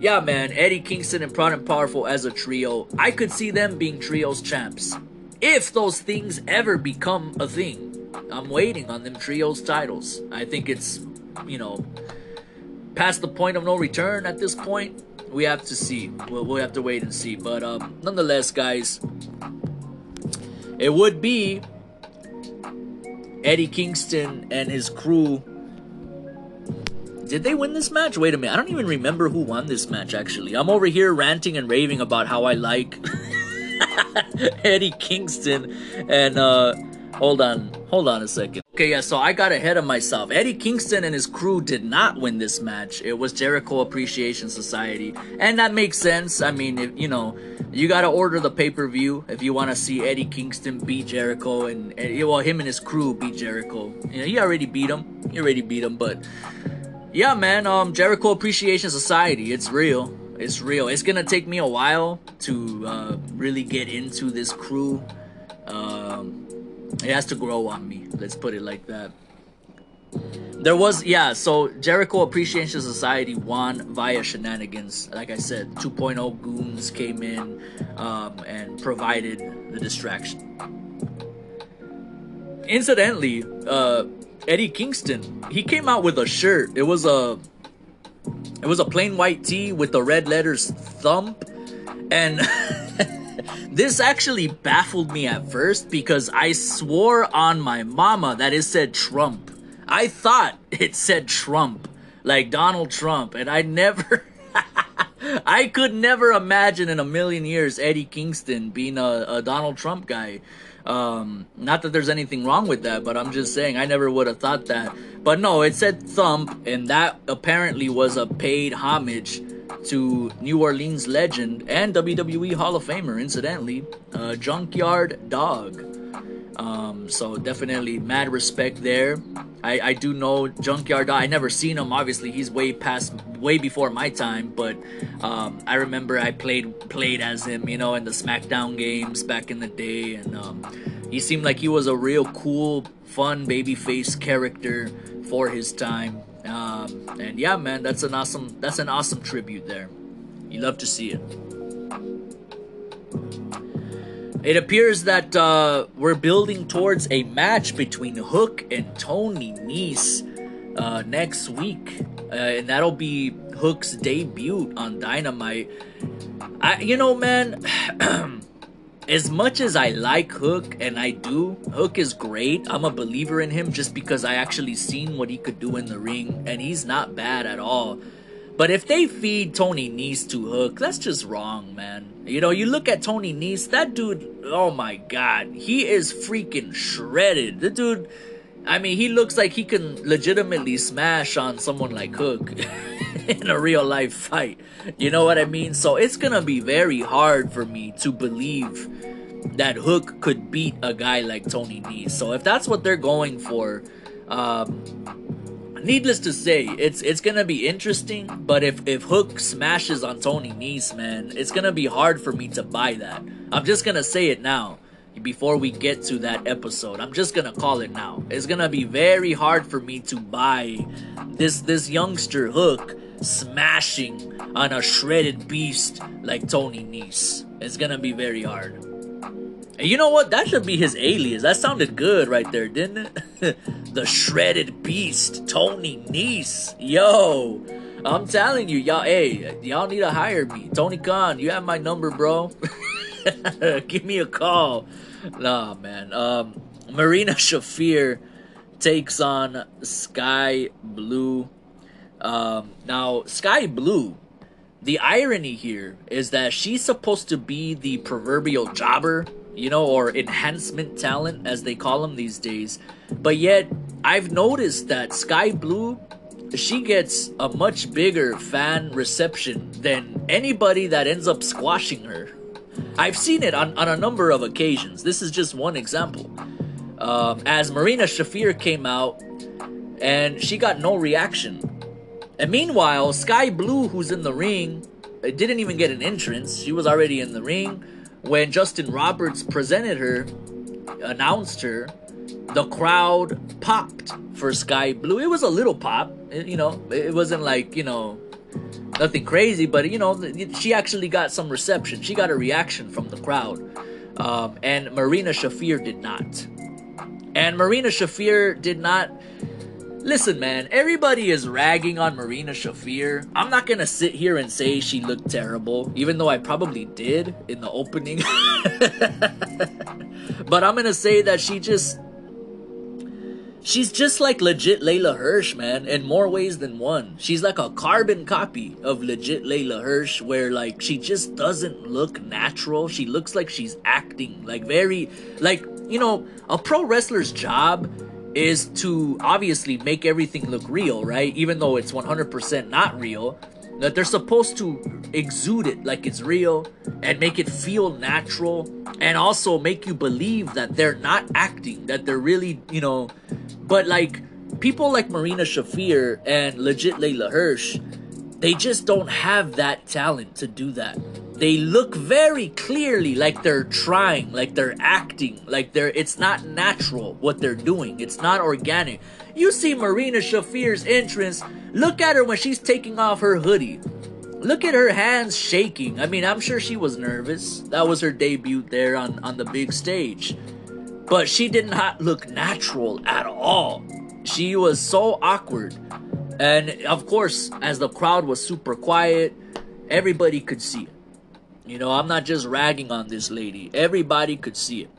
yeah, man, Eddie Kingston and Proud and Powerful as a trio, I could see them being trios champs. If those things ever become a thing. I'm waiting on them trios titles. I think it's you know, past the point of no return at this point. We have to see. We'll, we'll have to wait and see. But um, nonetheless, guys, it would be Eddie Kingston and his crew. Did they win this match? Wait a minute. I don't even remember who won this match, actually. I'm over here ranting and raving about how I like Eddie Kingston. And, uh, hold on. Hold on a second. Okay, yeah, so I got ahead of myself. Eddie Kingston and his crew did not win this match. It was Jericho Appreciation Society. And that makes sense. I mean, if, you know, you got to order the pay-per-view if you want to see Eddie Kingston beat Jericho and, and, well, him and his crew beat Jericho. You know, he already beat him. He already beat him, but yeah, man, um Jericho Appreciation Society, it's real. It's real. It's to take me a while to uh, really get into this crew. Um it has to grow on me. Let's put it like that. There was, yeah, so Jericho Appreciation Society won via shenanigans. Like I said, 2.0 goons came in um, and provided the distraction. Incidentally, uh, Eddie Kingston, he came out with a shirt. It was a it was a plain white tee with the red letters thump and This actually baffled me at first because I swore on my mama that it said Trump. I thought it said Trump, like Donald Trump, and I never. I could never imagine in a million years Eddie Kingston being a, a Donald Trump guy. Um, not that there's anything wrong with that, but I'm just saying I never would have thought that. But no, it said Thump, and that apparently was a paid homage to New Orleans legend and WWE Hall of Famer, incidentally, uh, Junkyard Dog. Um, so definitely mad respect there. I, I do know Junkyard Dog. I never seen him. Obviously, he's way past, way before my time. But um, I remember I played played as him, you know, in the SmackDown games back in the day, and um, he seemed like he was a real cool, fun babyface character for his time. Um, and yeah, man, that's an awesome that's an awesome tribute there. You love to see it. It appears that uh, we're building towards a match between Hook and Tony Nese uh, next week, uh, and that'll be Hook's debut on Dynamite. I, you know, man. as much as I like Hook, and I do, Hook is great. I'm a believer in him just because I actually seen what he could do in the ring, and he's not bad at all. But if they feed Tony Nese to Hook, that's just wrong, man. You know, you look at Tony Nese, that dude, oh my god, he is freaking shredded. The dude, I mean, he looks like he can legitimately smash on someone like Hook in a real life fight. You know what I mean? So it's gonna be very hard for me to believe that Hook could beat a guy like Tony Nese. So if that's what they're going for, um, needless to say, it's it's gonna be interesting. But if if Hook smashes on Tony Nese, man, it's gonna be hard for me to buy that. I'm just gonna say it now before we get to that episode. I'm just gonna call it now. It's gonna be very hard for me to buy this this youngster Hook smashing on a shredded beast like Tony Nese. It's gonna be very hard. You know what? That should be his alias. That sounded good right there, didn't it? the shredded beast, Tony Nice. Yo, I'm telling you, y'all. Hey, y'all need to hire me, Tony Khan. You have my number, bro. Give me a call. Nah, man. Um, Marina Shafir takes on Skye Blue. Um, now, Skye Blue, the irony here is that she's supposed to be the proverbial jobber, you know, or enhancement talent, as they call them these days. But yet, I've noticed that Skye Blue, she gets a much bigger fan reception than anybody that ends up squashing her. I've seen it on, on a number of occasions. This is just one example. Um, as Marina Shafir came out, and she got no reaction. And meanwhile, Skye Blue, who's in the ring, didn't even get an entrance. She was already in the ring. When Justin Roberts presented her, announced her, the crowd popped for Skye Blue. It was a little pop, you know. It wasn't like, you know, nothing crazy, but you know, she actually got some reception. She got a reaction from the crowd. Um, and Marina Shafir did not. And Marina Shafir did not. Listen, man, everybody is ragging on Marina Shafir. I'm not gonna sit here and say she looked terrible, even though I probably did in the opening. but I'm gonna say that she just She's just like legit Leyla Hirsch, man, in more ways than one. She's like a carbon copy of legit Leyla Hirsch, where like she just doesn't look natural. She looks like she's acting, like very, like, you know, a pro wrestler's job is to obviously make everything look real, right? Even though it's 100% not real that they're supposed to exude it like it's real and make it feel natural and also make you believe that they're not acting that they're really you know but like people like marina shafir and legit leyla hirsch they just don't have that talent to do that they look very clearly like they're trying like they're acting like they're it's not natural what they're doing it's not organic you see Marina Shafir's entrance. Look at her when she's taking off her hoodie. Look at her hands shaking. I mean, I'm sure she was nervous. That was her debut there on, on the big stage. But she did not look natural at all. She was so awkward. And of course, as the crowd was super quiet, everybody could see it. You know, I'm not just ragging on this lady. Everybody could see it.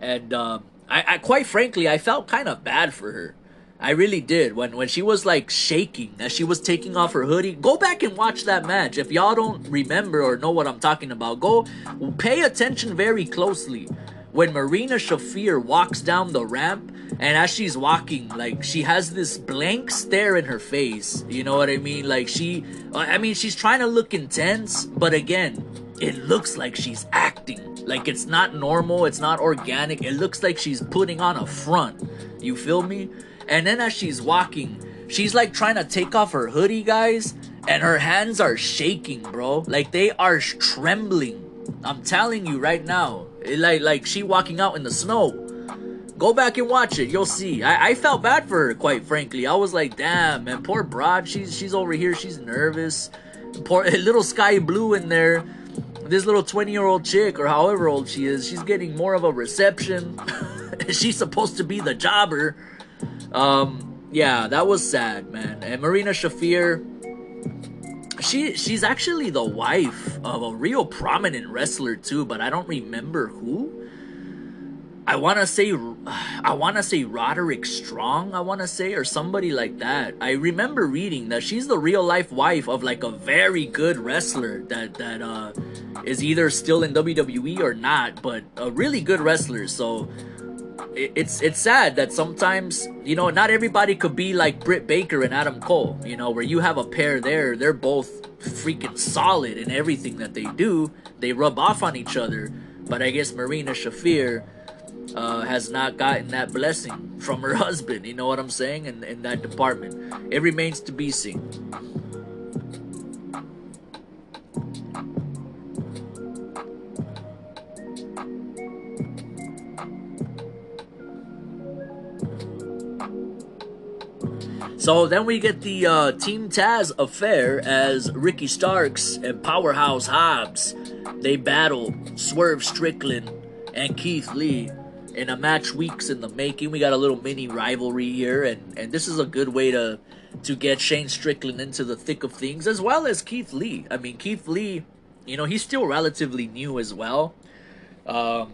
And um, I, I quite frankly, I felt kind of bad for her. I really did. When when she was like shaking as she was taking off her hoodie. Go back and watch that match. If y'all don't remember or know what I'm talking about, go pay attention very closely. When Marina Shafir walks down the ramp and as she's walking, like she has this blank stare in her face. You know what I mean? Like she I mean she's trying to look intense, but again, it looks like she's acting. Like it's not normal, it's not organic. It looks like she's putting on a front. You feel me? And then as she's walking, she's like trying to take off her hoodie, guys, and her hands are shaking, bro. Like they are trembling. I'm telling you right now. Like like she walking out in the snow. Go back and watch it. You'll see. I, I felt bad for her, quite frankly. I was like, damn, man, poor broad. She's she's over here. She's nervous. Poor little Skye Blue in there this little 20 year old chick, or however old she is, she's getting more of a reception. she's supposed to be the jobber. Um, yeah, that was sad, man. And Marina Shafir, she she's actually the wife of a real prominent wrestler too, but I don't remember who. I want to say I want to say Roderick Strong, I want to say or somebody like that. I remember reading that she's the real life wife of like a very good wrestler that that uh is either still in WWE or not, but a really good wrestler. So it's it's sad that sometimes you know not everybody could be like Britt Baker and Adam Cole. You know, where you have a pair there, they're both freaking solid in everything that they do. They rub off on each other. But I guess Marina Shafir uh, has not gotten that blessing from her husband. You know what I'm saying? In, in that department. It remains to be seen. So then we get the uh, Team Taz affair as Ricky Starks and Powerhouse Hobbs they battle Swerve Strickland and Keith Lee in a match weeks in the making. We got a little mini rivalry here, and, and this is a good way to to get Shane Strickland into the thick of things, as well as Keith Lee. I mean, Keith Lee, you know, he's still relatively new as well. Um,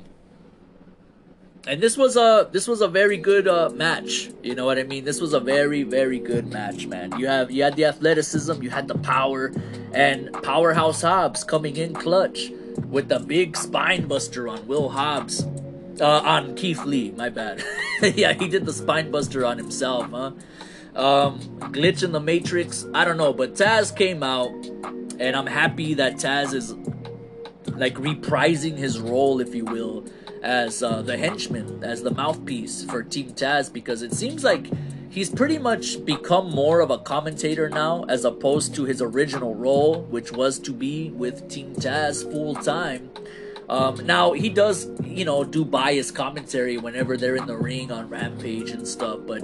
and this was a this was a very good uh, match. You know what I mean? This was a very very good match, man. You have you had the athleticism, you had the power, and powerhouse Hobbs coming in clutch with the big spine buster on Will Hobbs, uh, on Keith Lee. My bad. yeah, he did the spine buster on himself, huh? Um, glitch in the Matrix. I don't know, but Taz came out, and I'm happy that Taz is like reprising his role, if you will as uh, the henchman, as the mouthpiece for Team Taz, because it seems like he's pretty much become more of a commentator now, as opposed to his original role, which was to be with Team Taz full time. Um, now he does, you know, do bias commentary whenever they're in the ring on Rampage and stuff, but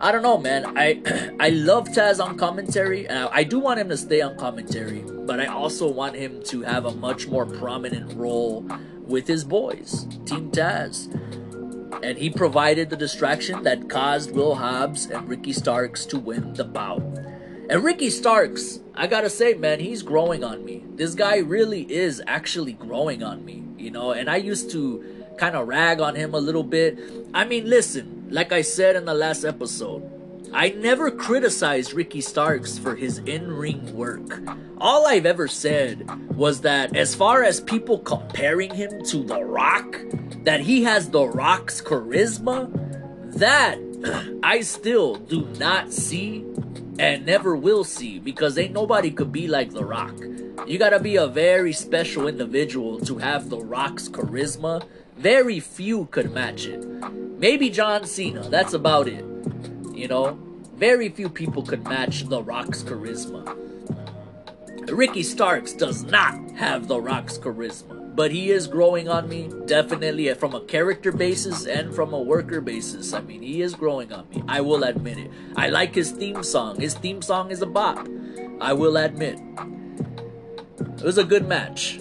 I don't know, man. I I love Taz on commentary, and I, I do want him to stay on commentary, but I also want him to have a much more prominent role with his boys, Team Taz. And he provided the distraction that caused Will Hobbs and Ricky Starks to win the bout. And Ricky Starks, I gotta say, man, he's growing on me. This guy really is actually growing on me, you know. And I used to kind of rag on him a little bit. I mean, listen, like I said in the last episode, I never criticized Ricky Starks for his in ring work. All I've ever said was that as far as people comparing him to The Rock, that he has The Rock's charisma, that I still do not see and never will see because ain't nobody could be like The Rock. You gotta be a very special individual to have The Rock's charisma. Very few could match it. Maybe John Cena, that's about it. You know, very few people could match The Rock's charisma. Ricky Starks does not have The Rock's charisma, but he is growing on me, definitely from a character basis and from a worker basis. I mean, he is growing on me. I will admit it. I like his theme song. His theme song is a bop. I will admit. It was a good match.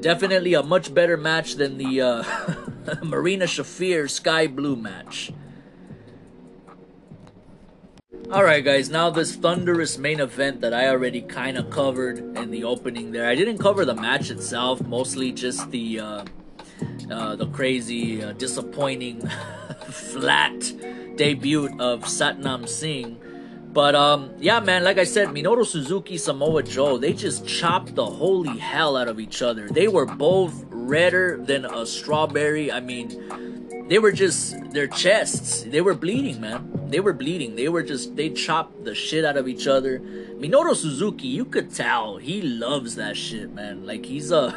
Definitely a much better match than the uh, Marina Shafir Skye Blue match. Alright guys, now this thunderous main event that I already kind of covered in the opening there. I didn't cover the match itself, mostly just the uh, uh, the crazy, uh, disappointing, flat debut of Satnam Singh. But um, yeah, man, like I said, Minoru Suzuki, Samoa Joe, they just chopped the holy hell out of each other. They were both redder than a strawberry. I mean, they were just their chests, they were bleeding, man they were bleeding. They were just they chopped the shit out of each other. Minoru Suzuki, you could tell he loves that shit, man. Like he's a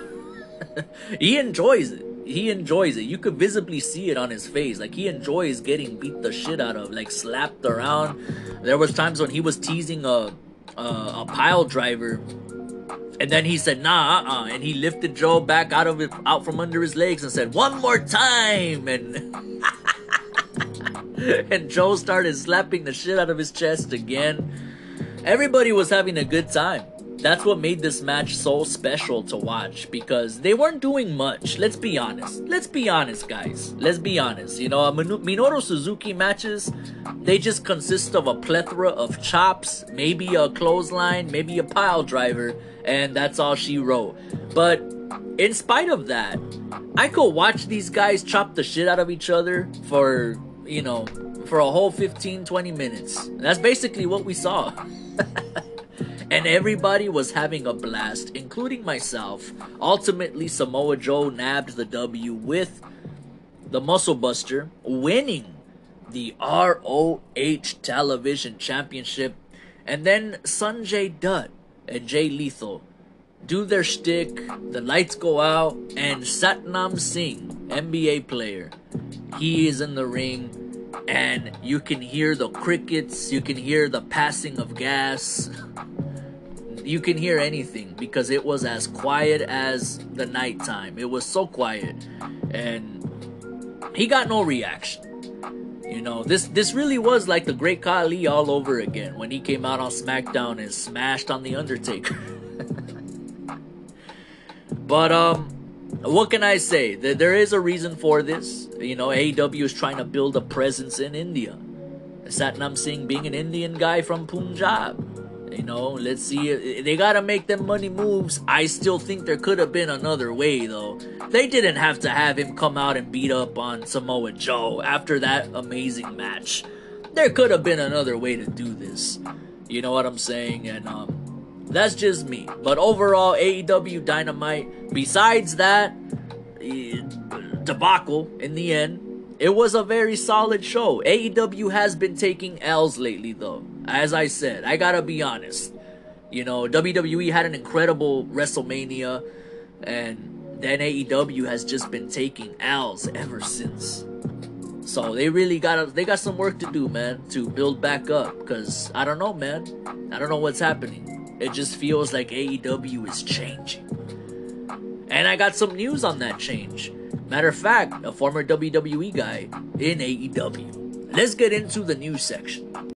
he enjoys it. He enjoys it. You could visibly see it on his face. Like he enjoys getting beat the shit out of, like slapped around. There was times when he was teasing a a, a pile driver and then he said, nah, uh-uh. And he lifted Joe back out of it, out from under his legs and said, one more time. And and Joe started slapping the shit out of his chest again. Everybody was having a good time. That's what made this match so special to watch because they weren't doing much. Let's be honest. Let's be honest, guys. Let's be honest. You know, uh, Minoru Suzuki matches, they just consist of a plethora of chops, maybe a clothesline, maybe a pile driver, and that's all she wrote. But in spite of that, I could watch these guys chop the shit out of each other for you know, for a whole 15, 20 minutes. That's basically what we saw. and everybody was having a blast, including myself. Ultimately, Samoa Joe nabbed the W with the Muscle Buster, winning the ROH Television Championship, and then Sanjay Dutt and Jay Lethal do their shtick, the lights go out, and Satnam Singh, NBA player, he is in the ring, and you can hear the crickets, you can hear the passing of gas, you can hear anything because it was as quiet as the nighttime. It was so quiet, and he got no reaction. You know, this this really was like the Great Khali all over again when he came out on SmackDown and smashed on the Undertaker. But um, what can I say? There is a reason for this. You know, AEW is trying to build a presence in India. Satnam Singh being an Indian guy from Punjab. You know, let's see. They gotta make them money moves. I still think there could have been another way, though. They didn't have to have him come out and beat up on Samoa Joe after that amazing match. There could have been another way to do this. You know what I'm saying? And um, that's just me. But overall, AEW Dynamite, besides that eh, debacle in the end, it was a very solid show. AEW has been taking L's lately, though. As I said, I gotta be honest. You know, WWE had an incredible WrestleMania, and then AEW has just been taking L's ever since. So they really got they got some work to do, man, to build back up. Cause I don't know, man. I don't know what's happening. It just feels like AEW is changing. And I got some news on that change. Matter of fact, a former WWE guy in AEW. Let's get into the news section.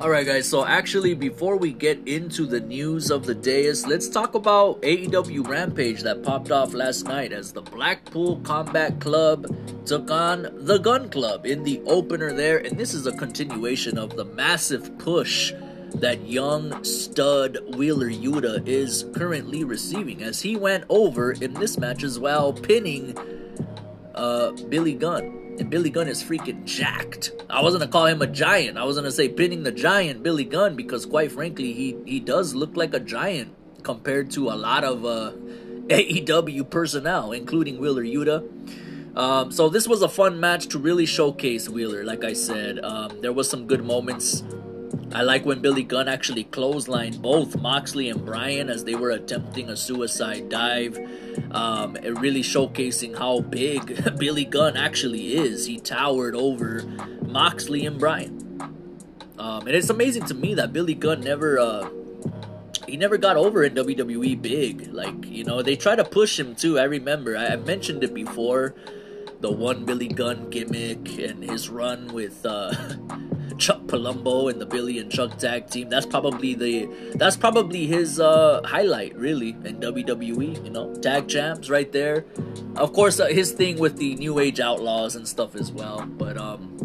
Alright, guys, so actually, before we get into the news of the day, let's talk about AEW Rampage that popped off last night as the Blackpool Combat Club took on the Gunn Club in the opener there. And this is a continuation of the massive push that young stud Wheeler Yuta is currently receiving as he went over in this match as well, pinning uh, Billy Gunn. And Billy Gunn is freaking jacked. I wasn't gonna call him a giant. I was gonna say pinning the giant Billy Gunn because quite frankly he he does look like a giant compared to a lot of uh, AEW personnel, including Wheeler Yuta. Um, so this was a fun match to really showcase Wheeler. Like I said, um, there was some good moments I like when Billy Gunn actually clotheslined both Moxley and Bryan as they were attempting a suicide dive. Um, really showcasing how big Billy Gunn actually is. He towered over Moxley and Bryan. Um, and it's amazing to me that Billy Gunn never uh, he never got over in WWE big. Like, you know, they try to push him too. I remember. I, I mentioned it before. The one Billy Gunn gimmick and his run with uh, Chuck Palumbo and the Billy and Chuck tag team. That's probably the that's probably his uh, highlight really in WWE. You know, tag champs right there. Of course, uh, his thing with the New Age Outlaws and stuff as well. But um,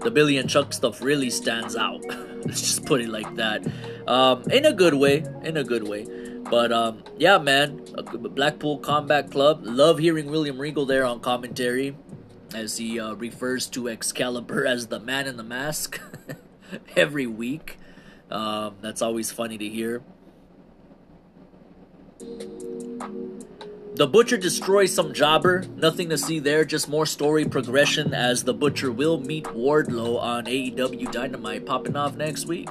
the Billy and Chuck stuff really stands out. Let's just put it like that. Um, in a good way. In a good way. But um, yeah, man, Blackpool Combat Club. Love hearing William Regal there on commentary as he uh, refers to Excalibur as the man in the mask every week. Um, that's always funny to hear. The Butcher destroys some jobber. Nothing to see there, just more story progression as the Butcher will meet Wardlow on AEW Dynamite popping off next week.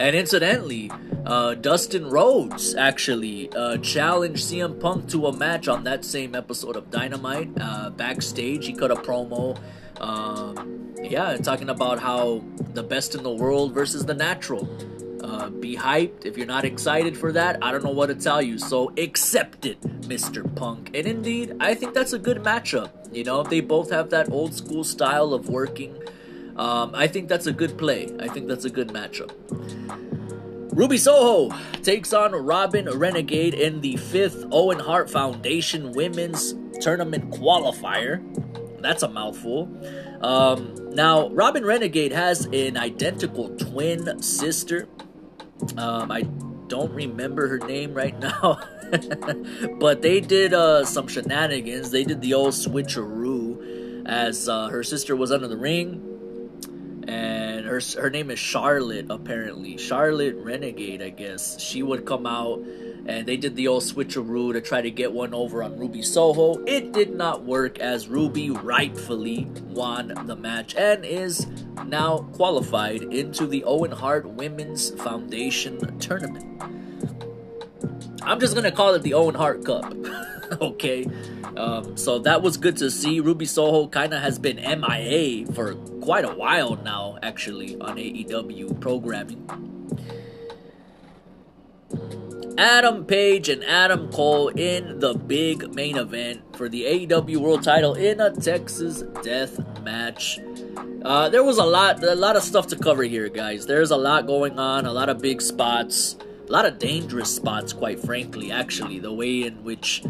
And incidentally, uh, Dustin Rhodes actually uh, challenged CM Punk to a match on that same episode of Dynamite. Uh, backstage, he cut a promo. Um, yeah, talking about how the best in the world versus the natural. Uh, be hyped. If you're not excited for that, I don't know what to tell you. So accept it, Mr. Punk. And indeed, I think that's a good matchup. You know, they both have that old school style of working. Um, I think that's a good play. I think that's a good matchup. Ruby Soho takes on Robyn Renegade in the fifth Owen Hart Foundation Women's Tournament Qualifier. That's a mouthful. Um, now, Robyn Renegade has an identical twin sister. Um, I don't remember her name right now, but they did uh, some shenanigans. They did the old switcheroo as uh, her sister was under the ring and her her name is Charlotte apparently. Charlotte Renegade, I guess. She would come out and they did the old switcheroo to try to get one over on Ruby Soho. It did not work as Ruby rightfully won the match and is now qualified into the Owen Hart Women's Foundation tournament. I'm just gonna call it the Owen Hart Cup. okay. Um, so that was good to see. Ruby Soho kind of has been MIA for quite a while now, actually, on AEW programming. Adam Page and Adam Cole in the big main event for the AEW World Title in a Texas Death Match. Uh, there was a lot, a lot of stuff to cover here, guys. There's a lot going on, a lot of big spots, a lot of dangerous spots, quite frankly. Actually, the way in which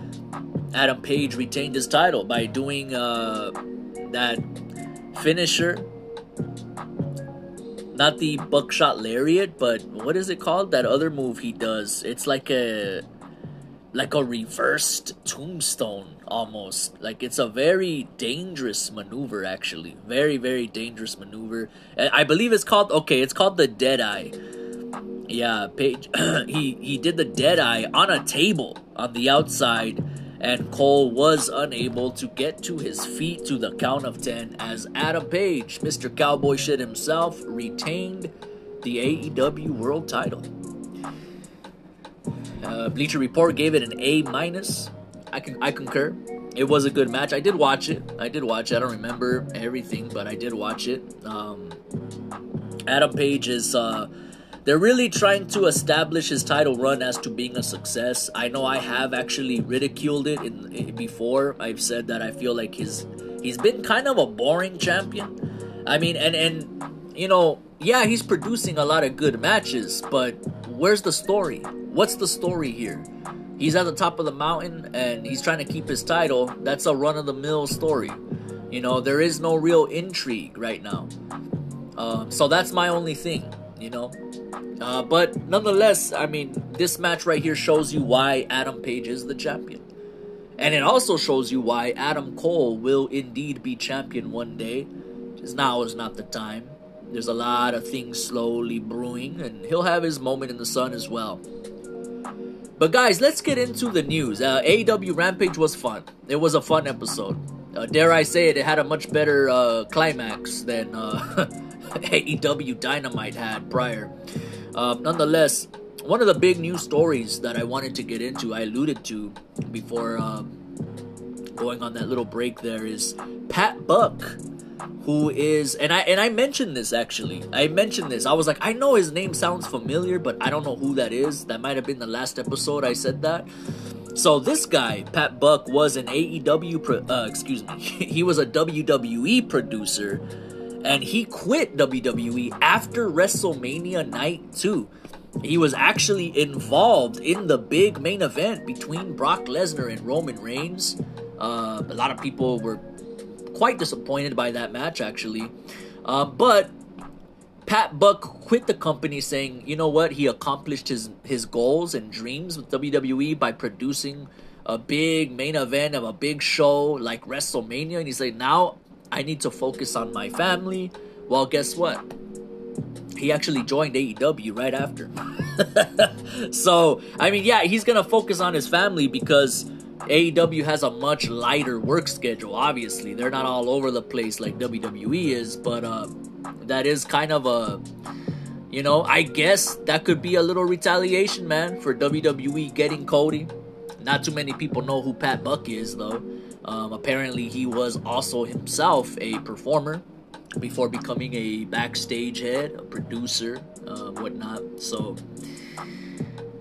Adam Page retained his title by doing uh, that finisher not the buckshot lariat, but what is it called? That other move he does. It's like a like a reversed tombstone almost. Like it's a very dangerous maneuver actually. Very very dangerous maneuver. I believe it's called okay, it's called the dead eye. Yeah, Page he he did the dead eye on a table on the outside and Cole was unable to get to his feet to the count of 10 as Adam Page, Mr. Cowboy Shit himself, retained the AEW World title. Uh, Bleacher Report gave it an A minus. I can I concur. It was a good match. I did watch it. I did watch it. I don't remember everything, but I did watch it. Um, Adam Page is uh, they're really trying to establish his title run as to being a success. I know I have actually ridiculed it in, in before. I've said that I feel like his he's been kind of a boring champion. I mean, and and you know, yeah, he's producing a lot of good matches, but where's the story? What's the story here? He's at the top of the mountain and he's trying to keep his title. That's a run of the mill story. You know, there is no real intrigue right now. Um, so that's my only thing, you know. Uh, but nonetheless, I mean, this match right here shows you why Adam Page is the champion. And it also shows you why Adam Cole will indeed be champion one day. Just now is not the time. There's a lot of things slowly brewing, and he'll have his moment in the sun as well. But guys, let's get into the news. Uh, AEW Rampage was fun. It was a fun episode. Uh, dare I say it, it had a much better uh, climax than AEW Dynamite had prior. Uh, nonetheless, one of the big news stories that I wanted to get into, I alluded to before um, going on that little break there, is Pat Buck, who is and I and I mentioned this actually. I mentioned this. I was like, I know his name sounds familiar, but I don't know who that is. That might have been the last episode I said that. So this guy, Pat Buck, was an AEW. Pro, uh, excuse me, he was a WWE producer and he quit WWE after WrestleMania Night 2. He was actually involved in the big main event between Brock Lesnar and Roman Reigns. Uh, a lot of people were quite disappointed by that match, actually. Uh, but Pat Buck quit the company saying, you know what, he accomplished his, his goals and dreams with WWE by producing a big main event of a big show like WrestleMania. And he's like, now I need to focus on my family. Well, guess what? He actually joined AEW right after. so, I mean, yeah, he's going to focus on his family because AEW has a much lighter work schedule, obviously. They're not all over the place like WWE is, but uh, that is kind of a. You know, I guess that could be a little retaliation, man, for WWE getting Cody. Not too many people know who Pat Buck is, though. Um, apparently, he was also himself a performer before becoming a backstage head, a producer, uh, whatnot. So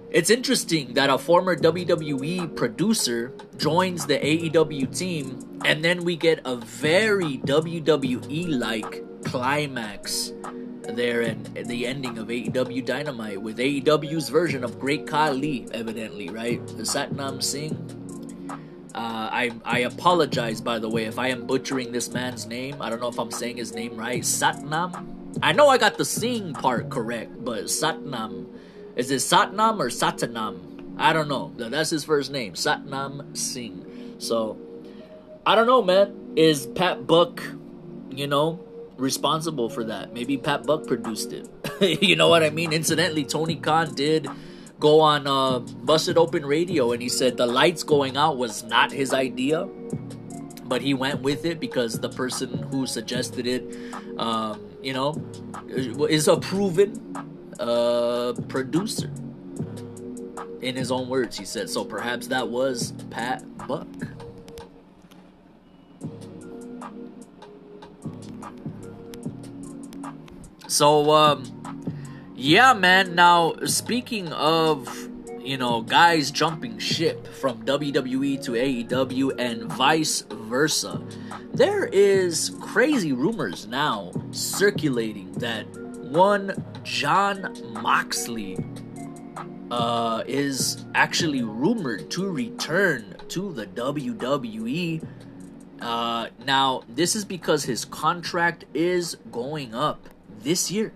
it's interesting that a former WWE producer joins the AEW team, and then we get a very WWE like climax there and the ending of AEW Dynamite with AEW's version of Great Khali, evidently, right? The Satnam Singh uh, I, I apologize, by the way, if I am butchering this man's name. I don't know if I'm saying his name right. Satnam? I know I got the Singh part correct, but Satnam. Is it Satnam or Satanam? I don't know. That's his first name. Satnam Singh. So, I don't know, man. Is Pat Buck, you know, responsible for that? Maybe Pat Buck produced it. you know what I mean? Incidentally, Tony Khan did go on uh, Busted Open Radio and he said the lights going out was not his idea, but he went with it because the person who suggested it, um, you know, is a proven uh, producer. In his own words, he said. So perhaps that was Pat Buck. So, um, yeah, man. Now, speaking of, you know, guys jumping ship from WWE to AEW and vice versa, there is crazy rumors now circulating that one Jon Moxley uh, is actually rumored to return to the WWE. Uh, now, this is because his contract is going up this year.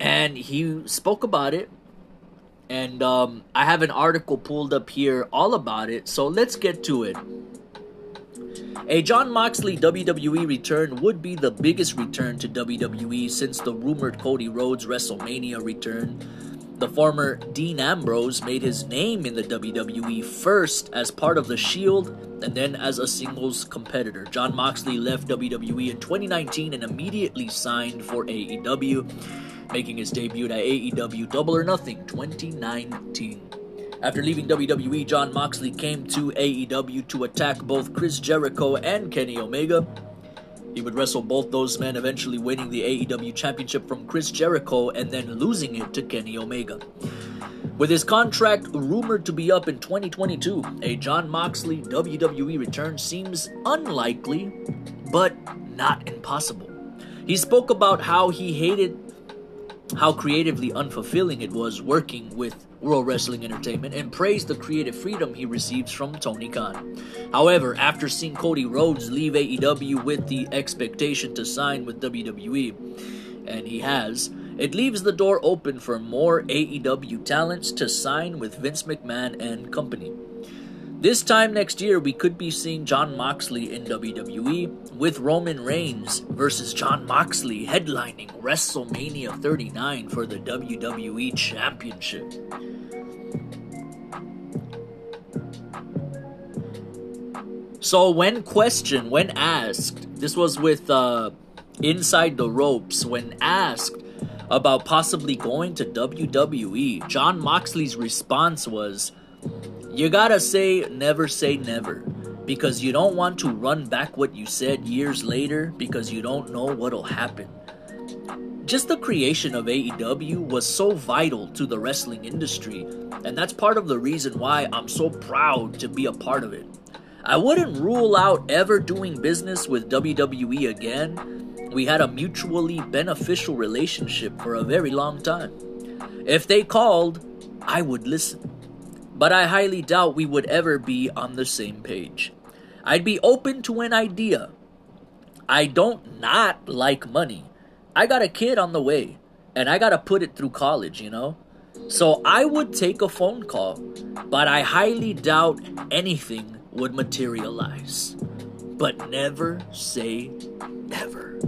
And he spoke about it. And um, I have an article pulled up here all about it. So let's get to it. A Jon Moxley WWE return would be the biggest return to WWE since the rumored Cody Rhodes WrestleMania return. The former Dean Ambrose made his name in the WWE first as part of The Shield and then as a singles competitor. Jon Moxley left WWE in 2019 and immediately signed for AEW, making his debut at AEW Double or Nothing 2019. After leaving WWE, Jon Moxley came to AEW to attack both Chris Jericho and Kenny Omega. He would wrestle both those men, eventually winning the AEW Championship from Chris Jericho and then losing it to Kenny Omega. With his contract rumored to be up in 2022, a Jon Moxley WWE return seems unlikely, but not impossible. He spoke about how he hated how creatively unfulfilling it was working with World Wrestling Entertainment and praised the creative freedom he receives from Tony Khan. However, after seeing Cody Rhodes leave AEW with the expectation to sign with WWE, and he has, it leaves the door open for more AEW talents to sign with Vince McMahon and company. This time next year, we could be seeing Jon Moxley in WWE with Roman Reigns versus Jon Moxley headlining WrestleMania 39 for the WWE Championship. So, when questioned, when asked, this was with uh, Inside the Ropes, when asked about possibly going to WWE, Jon Moxley's response was, You gotta say never say never, because you don't want to run back what you said years later because you don't know what'll happen. Just the creation of AEW was so vital to the wrestling industry, and that's part of the reason why I'm so proud to be a part of it. I wouldn't rule out ever doing business with WWE again. We had a mutually beneficial relationship for a very long time. If they called, I would listen. But I highly doubt we would ever be on the same page. I'd be open to an idea. I don't not like money. I got a kid on the way, and I gotta put it through college, you know? So I would take a phone call, but I highly doubt anything would materialize. But never say never.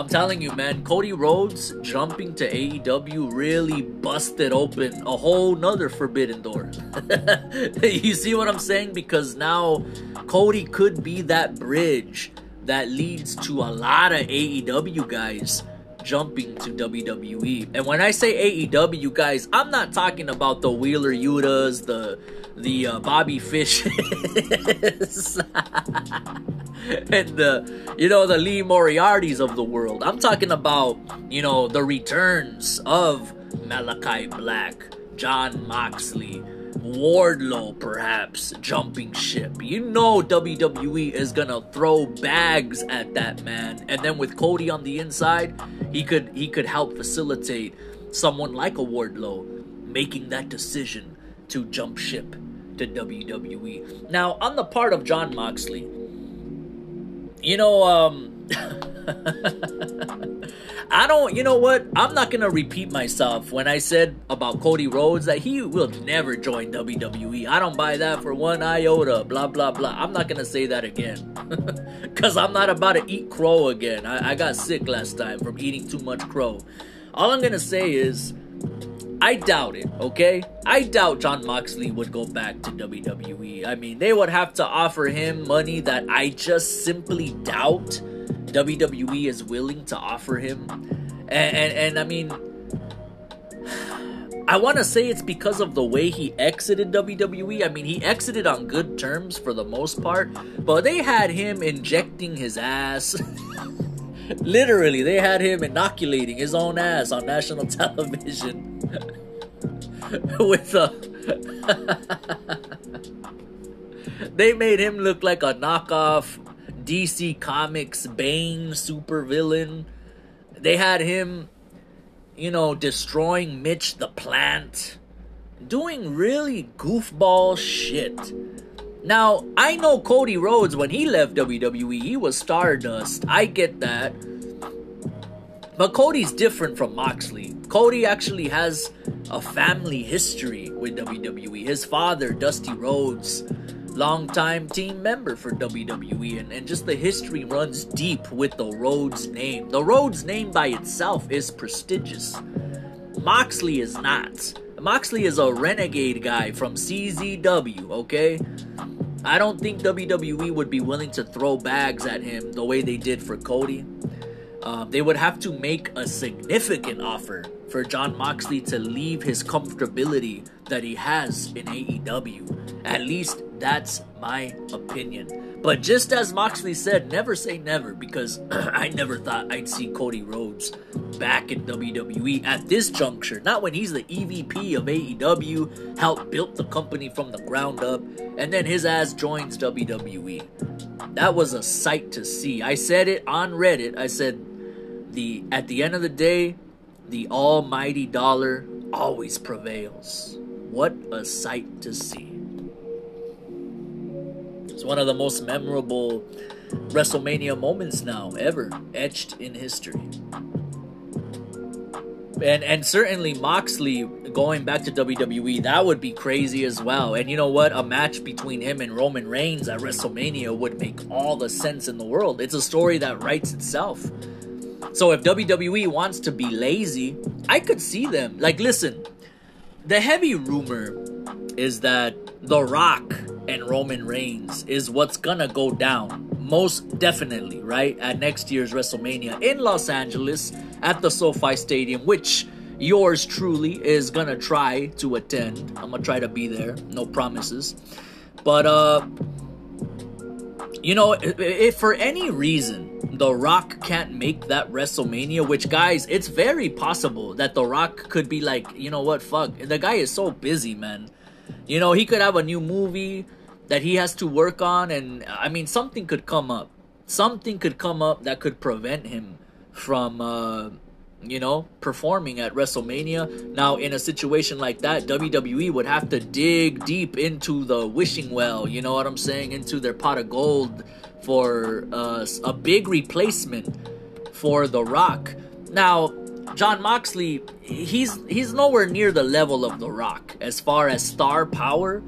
I'm telling you, man, Cody Rhodes jumping to AEW really busted open a whole nother forbidden door. you see what I'm saying? Because now Cody could be that bridge that leads to a lot of AEW guys jumping to WWE. And when I say AEW, guys, I'm not talking about the Wheeler Yutas, the the uh, Bobby Fish, and the you know the Lee Moriartys of the world. I'm talking about you know the returns of Malachi Black, Jon Moxley. Wardlow perhaps jumping ship. You know WWE is gonna throw bags at that man. And then with Cody on the inside, he could he could help facilitate someone like a Wardlow making that decision to jump ship to WWE. Now, on the part of Jon Moxley, you know, um I don't, you know what? I'm not gonna repeat myself when I said about Cody Rhodes that he will never join WWE. I don't buy that for one iota, blah, blah, blah. I'm not gonna say that again. Because I'm not about to eat crow again. I, I got sick last time from eating too much crow. All I'm gonna say is, I doubt it, okay? I doubt Jon Moxley would go back to WWE. I mean, they would have to offer him money that I just simply doubt WWE is willing to offer him. And, and, and I mean, I want to say it's because of the way he exited WWE. I mean, he exited on good terms for the most part, but they had him injecting his ass. Literally, they had him inoculating his own ass on national television with a. they made him look like a knockoff DC Comics Bane supervillain. They had him, you know, destroying Mitch the Plant, doing really goofball shit. Now, I know Cody Rhodes, when he left WWE, he was Stardust. I get that. But Cody's different from Moxley. Cody actually has a family history with WWE. His father, Dusty Rhodes, longtime team member for WWE, and, and just the history runs deep with the Rhodes name. The Rhodes name by itself is prestigious. Moxley is not. Moxley is a renegade guy from CZW, okay? I don't think WWE would be willing to throw bags at him the way they did for Cody. Uh, they would have to make a significant offer for Jon Moxley to leave his comfortability that he has in AEW. At least that's my opinion. But just as Moxley said, never say never because I never thought I'd see Cody Rhodes back in WWE at this juncture. Not when he's the EVP of AEW, helped build the company from the ground up, and then his ass joins WWE. That was a sight to see. I said it on Reddit. I said the at the end of the day, the almighty dollar always prevails. What a sight to see. It's one of the most memorable WrestleMania moments now ever etched in history. And and certainly Moxley going back to WWE, that would be crazy as well. And you know what? A match between him and Roman Reigns at WrestleMania would make all the sense in the world. It's a story that writes itself. So if WWE wants to be lazy, I could see them. Like listen, the heavy rumor is that The Rock and Roman Reigns is what's gonna go down. Most definitely, right? At next year's WrestleMania in Los Angeles at the SoFi Stadium, which yours truly is gonna try to attend. I'm gonna try to be there. No promises. But, uh, you know, if for any reason The Rock can't make that WrestleMania, which guys, it's very possible that The Rock could be like, you know what, fuck, the guy is so busy, man. You know, he could have a new movie that he has to work on, and I mean, something could come up. Something could come up that could prevent him from, uh, you know, performing at WrestleMania. Now, in a situation like that, WWE would have to dig deep into the wishing well, you know what I'm saying, into their pot of gold for uh, a big replacement for The Rock. Now, Jon Moxley, he's he's nowhere near the level of The Rock as far as star power,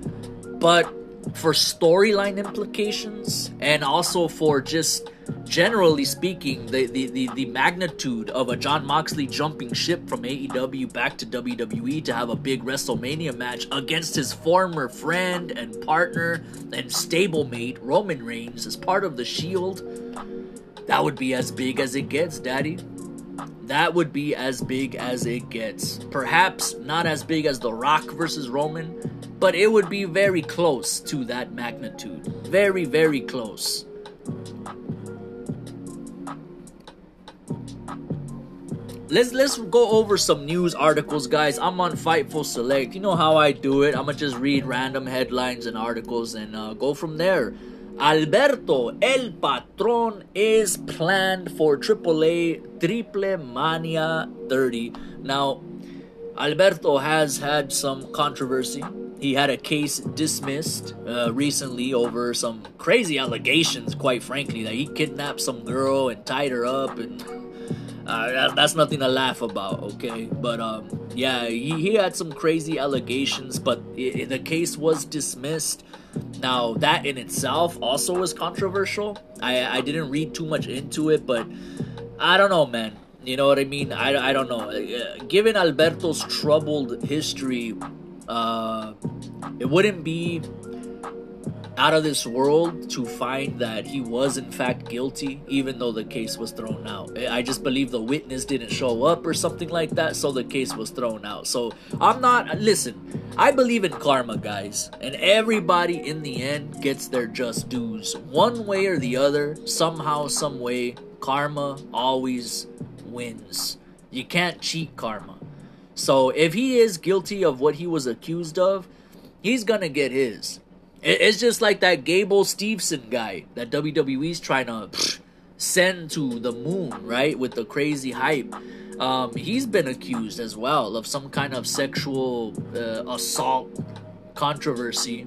but for storyline implications and also for just generally speaking the, the, the, the, magnitude of a Jon Moxley jumping ship from AEW back to WWE to have a big WrestleMania match against his former friend and partner and stablemate Roman Reigns as part of the Shield. That would be as big as it gets, Daddy. That would be as big as it gets. Perhaps not as big as The Rock versus Roman, but it would be very close to that magnitude. Very, very close. Let's let's go over some news articles, guys. I'm on Fightful Select. You know how I do it. I'm gonna just read random headlines and articles and uh, go from there. Alberto El Patron is planned for AAA Triple Mania 30. Now, Alberto has had some controversy he had a case dismissed uh, recently over some crazy allegations, quite frankly, that he kidnapped some girl and tied her up, and uh, that, that's nothing to laugh about, okay? But um, yeah, he, he had some crazy allegations, but it, the case was dismissed. Now, that in itself also was controversial. I, I didn't read too much into it, but I don't know, man. You know what I mean? I, I don't know. Uh, given Alberto's troubled history, uh, it wouldn't be out of this world to find that he was in fact guilty, even though the case was thrown out. I just believe the witness didn't show up or something like that, so the case was thrown out. So I'm not, listen, I believe in karma, guys, and everybody in the end gets their just dues. One way or the other, somehow, some way, karma always wins. You can't cheat karma. So if he is guilty of what he was accused of, he's gonna get his. It's just like that Gable Steveson guy that WWE's trying to send to the moon, right? With the crazy hype. Um, he's been accused as well of some kind of sexual uh, assault controversy,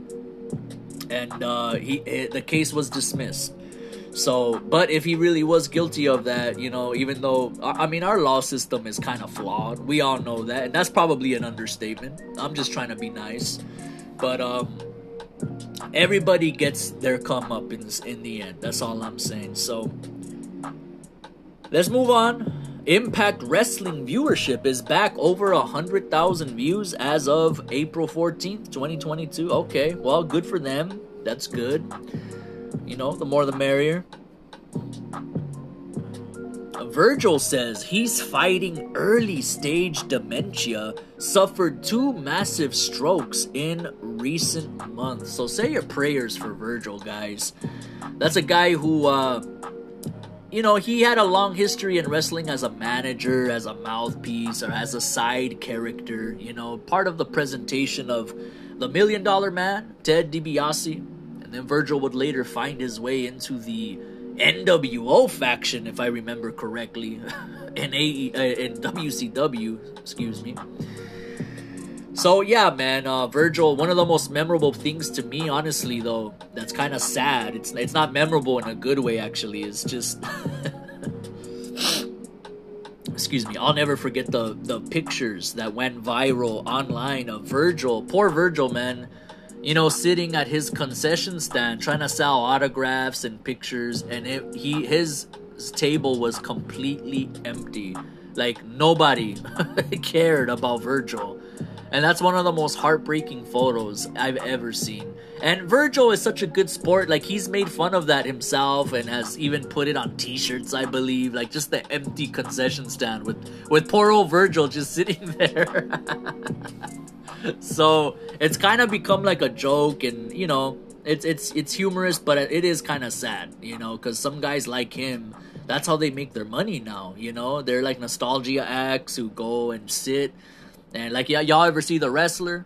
and uh, he the case was dismissed. So, but if he really was guilty of that, you know, even though I mean our law system is kind of flawed, we all know that, and that's probably an understatement. I'm just trying to be nice, but um, everybody gets their comeuppance in in the end. That's all I'm saying. So let's move on. Impact Wrestling viewership is back over a hundred thousand views as of April 14th, 2022. Okay, well, good for them. That's good. You know, the more the merrier. Virgil says he's fighting early stage dementia, suffered two massive strokes in recent months. So say your prayers for Virgil, guys. That's a guy who, uh, you know, he had a long history in wrestling as a manager, as a mouthpiece, or as a side character, you know, part of the presentation of the Million Dollar Man, Ted DiBiase. And then Virgil would later find his way into the NWO faction, if I remember correctly, in AE, uh, in WCW, excuse me. So yeah, man, uh, Virgil. One of the most memorable things to me, honestly, though, that's kind of sad. It's it's not memorable in a good way. Actually, it's just. excuse me. I'll never forget the the pictures that went viral online of Virgil. Poor Virgil, man you know, sitting at his concession stand trying to sell autographs and pictures, and it, he his table was completely empty. Like nobody cared about Virgil. And that's one of the most heartbreaking photos I've ever seen. And Virgil is such a good sport. Like, he's made fun of that himself and has even put it on t shirts, I believe. Like, just the empty concession stand with, with poor old Virgil just sitting there. So it's kind of become like a joke, and you know, it's it's it's humorous, but it is kind of sad, you know, because some guys like him, that's how they make their money now. You know, they're like nostalgia acts who go and sit, and like yeah, y'all ever see the wrestler?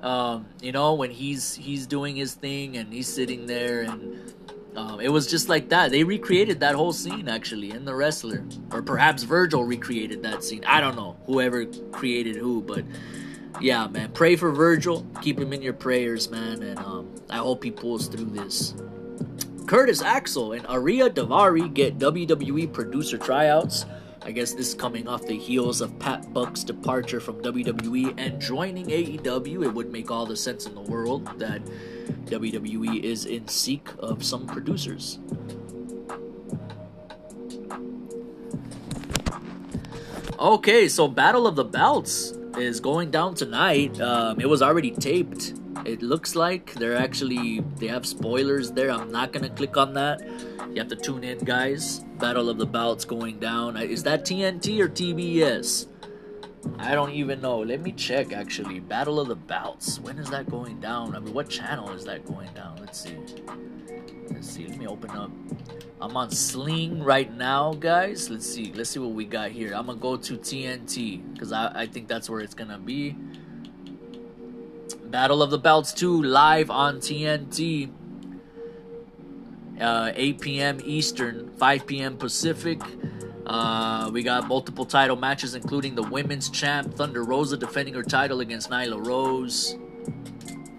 Um, you know, when he's he's doing his thing and he's sitting there and. Um, it was just like that. They recreated that whole scene actually in the wrestler, or perhaps Virgil recreated that scene. I don't know whoever created who, but yeah, man, pray for Virgil. Keep him in your prayers, man, and um, I hope he pulls through this. Curtis Axel and Aria Daivari get WWE producer tryouts. I guess this is coming off the heels of Pat Buck's departure from WWE and joining AEW. It would make all the sense in the world that WWE is in seek of some producers. Okay, so Battle of the Belts is going down tonight. Um, it was already taped. It looks like they're actually they have spoilers there. I'm not gonna click on that. You have to tune in, guys. Battle of the Belts going down. Uh, is that TNT or TBS? I don't even know. Let me check actually. Battle of the Bouts. When is that going down? I mean, what channel is that going down? Let's see. Let's see. Let me open up. I'm on Sling right now, guys. Let's see. Let's see what we got here. I'm gonna go to TNT because I, I think that's where it's gonna be. Battle of the Belts 2 live on TNT. Uh, 8 p.m. Eastern, 5 p.m. Pacific. Uh, we got multiple title matches, including the women's champ Thunder Rosa defending her title against Nyla Rose.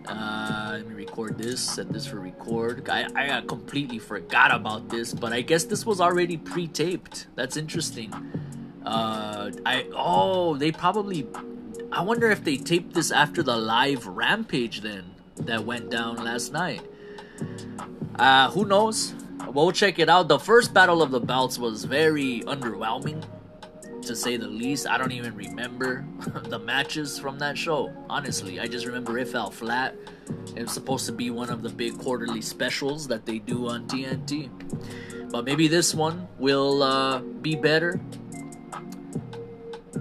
Uh, let me record this. Set this for record. I, I completely forgot about this, but I guess this was already pre-taped. That's interesting. Uh, I oh they probably. I wonder if they taped this after the live rampage then that went down last night. Uh, who knows? We'll check it out. The first Battle of the Belts was very underwhelming, to say the least. I don't even remember the matches from that show. Honestly, I just remember it fell flat. It was supposed to be one of the big quarterly specials that they do on TNT. But maybe this one will uh, be better.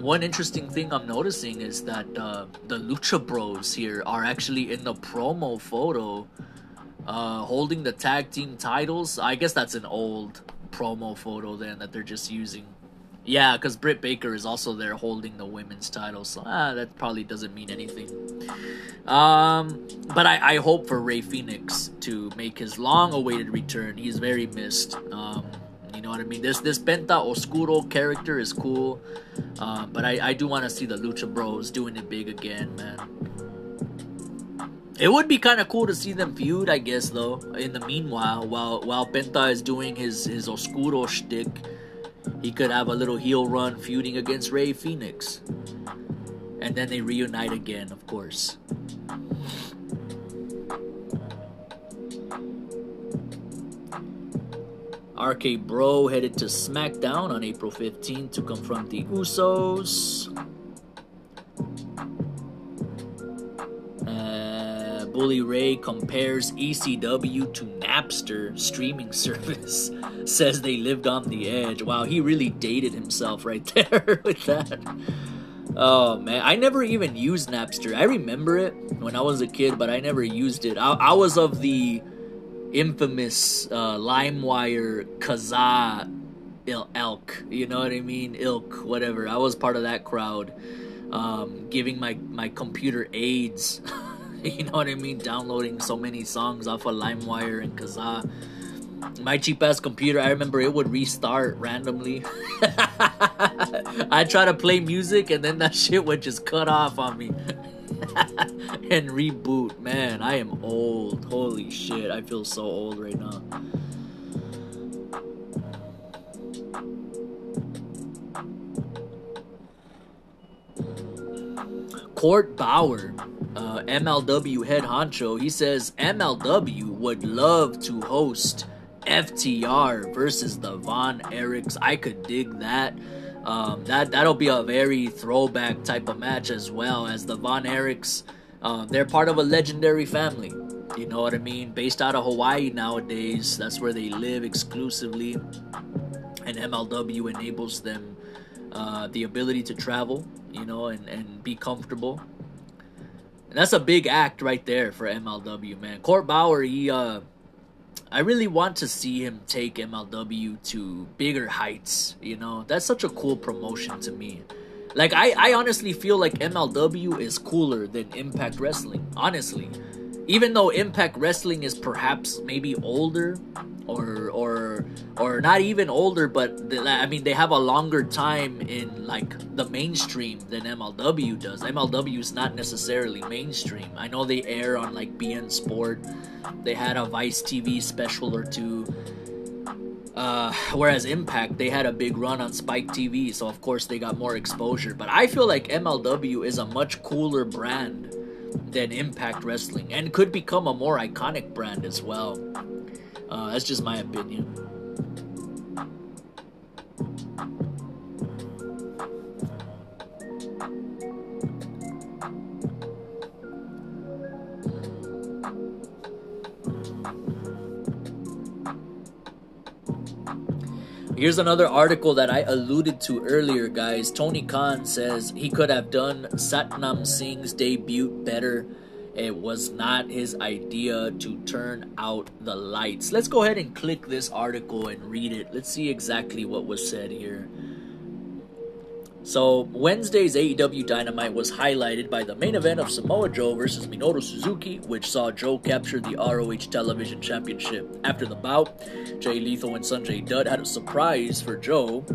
One interesting thing I'm noticing is that uh, the Lucha Bros here are actually in the promo photo uh, holding the tag team titles. I guess that's an old promo photo then that they're just using. Yeah, because Britt Baker is also there holding the women's title, so ah, that probably doesn't mean anything. Um, but I, I hope for Rey Fenix to make his long-awaited return. He's very missed. Um, you know what I mean? This this Penta Oscuro character is cool, uh, but I, I do want to see the Lucha Bros doing it big again, man. It would be kind of cool to see them feud, I guess, though. In the meanwhile, while while Penta is doing his his Oscuro shtick, he could have a little heel run feuding against Rey Fenix. and then they reunite again, of course. RK Bro headed to SmackDown on April 15th to confront the Usos. Bully Ray compares ECW to Napster streaming service. Says they lived on the edge. Wow, he really dated himself right there with that. Oh man, I never even used Napster. I remember it when I was a kid, but I never used it. I, I was of the infamous uh, LimeWire Kazaa elk. You know what I mean? Ilk, whatever. I was part of that crowd, um, giving my my computer AIDS. you know what I mean? Downloading so many songs off of LimeWire and Kazaa. My cheap ass computer, I remember it would restart randomly. I try to play music and then that shit would just cut off on me. and reboot. Man, I am old. Holy shit, I feel so old right now. Court Bauer uh, MLW head honcho, he says MLW would love to host FTR versus the Von Erichs. I could dig that. Um, that that'll be a very throwback type of match as well as the Von Erichs. Uh, they're part of a legendary family. You know what I mean? Based out of Hawaii nowadays. That's where they live exclusively. And MLW enables them uh, the ability to travel, you know, and, and be comfortable and that's a big act right there for MLW, man. Court Bauer, he uh I really want to see him take MLW to bigger heights, you know. That's such a cool promotion to me. Like I I honestly feel like MLW is cooler than Impact Wrestling, honestly even though Impact Wrestling is perhaps maybe older or or or not even older, but I mean they have a longer time in like the mainstream than MLW does. MLW is not necessarily mainstream. I know they air on like beIN Sport. They had a Vice TV special or two. Uh, whereas Impact, they had a big run on Spike TV, so of course they got more exposure. But I feel like MLW is a much cooler brand than Impact Wrestling and could become a more iconic brand as well. Uh, that's just my opinion. Here's another article that I alluded to earlier, guys. Tony Khan says he could have done Satnam Singh's debut better. It was not his idea to turn out the lights. Let's go ahead and click this article and read it. Let's see exactly what was said here. So Wednesday's AEW Dynamite was highlighted by the main event of Samoa Joe versus Minoru Suzuki, which saw Joe capture the ROH Television Championship. After the bout, Jay Lethal and Sonjay Dutt had a surprise for Joe.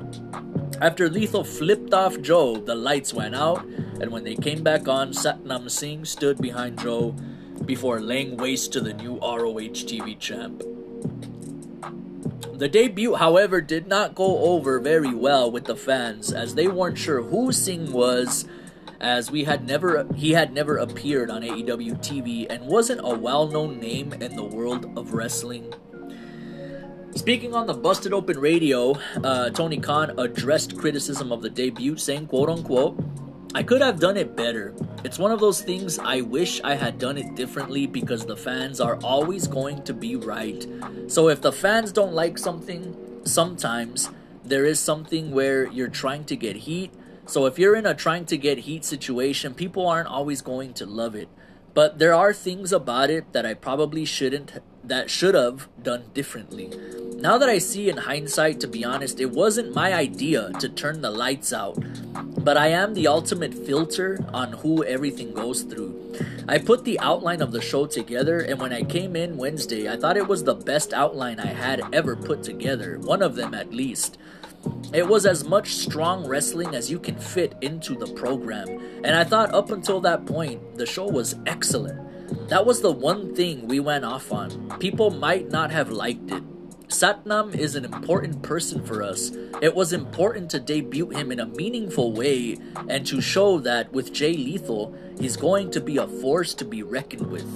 After Lethal flipped off Joe, the lights went out, and when they came back on, Satnam Singh stood behind Joe before laying waste to the new ROH TV champ. The debut, however, did not go over very well with the fans as they weren't sure who Singh was as we had never he had never appeared on AEW TV and wasn't a well-known name in the world of wrestling. Speaking on the Busted Open Radio, uh, Tony Khan addressed criticism of the debut, saying, quote unquote, I could have done it better. It's one of those things I wish I had done it differently because the fans are always going to be right. So if the fans don't like something, sometimes there is something where you're trying to get heat. So if you're in a trying to get heat situation, people aren't always going to love it. But there are things about it that I probably shouldn't that should have done differently. Now that I see in hindsight, to be honest, it wasn't my idea to turn the lights out, but I am the ultimate filter on who everything goes through. I put the outline of the show together, and when I came in Wednesday, I thought it was the best outline I had ever put together, one of them at least. It was as much strong wrestling as you can fit into the program, and I thought up until that point, the show was excellent. That was the one thing we went off on. People might not have liked it. Satnam is an important person for us. It was important to debut him in a meaningful way and to show that with Jay Lethal, he's going to be a force to be reckoned with.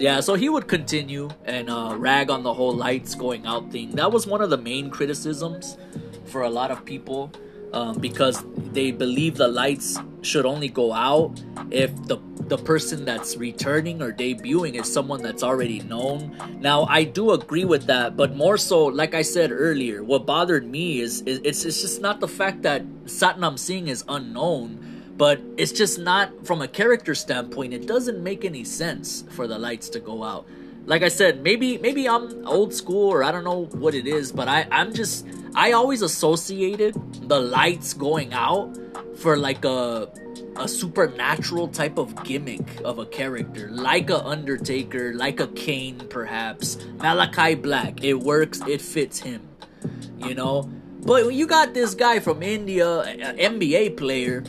Yeah, so he would continue and uh, rag on the whole lights going out thing. That was one of the main criticisms for a lot of people um, because they believe the lights should only go out if the the person that's returning or debuting is someone that's already known. Now, I do agree with that, but more so, like I said earlier, what bothered me is, is it's it's just not the fact that Satnam Singh is unknown, but it's just not from a character standpoint. It doesn't make any sense for the lights to go out. Like I said, maybe maybe I'm old school or I don't know what it is, but I I'm just I always associated the lights going out for like a a supernatural type of gimmick of a character, like a Undertaker, like a Kane, perhaps Malakai Black. It works. It fits him. You know. But you got this guy from India, an NBA player.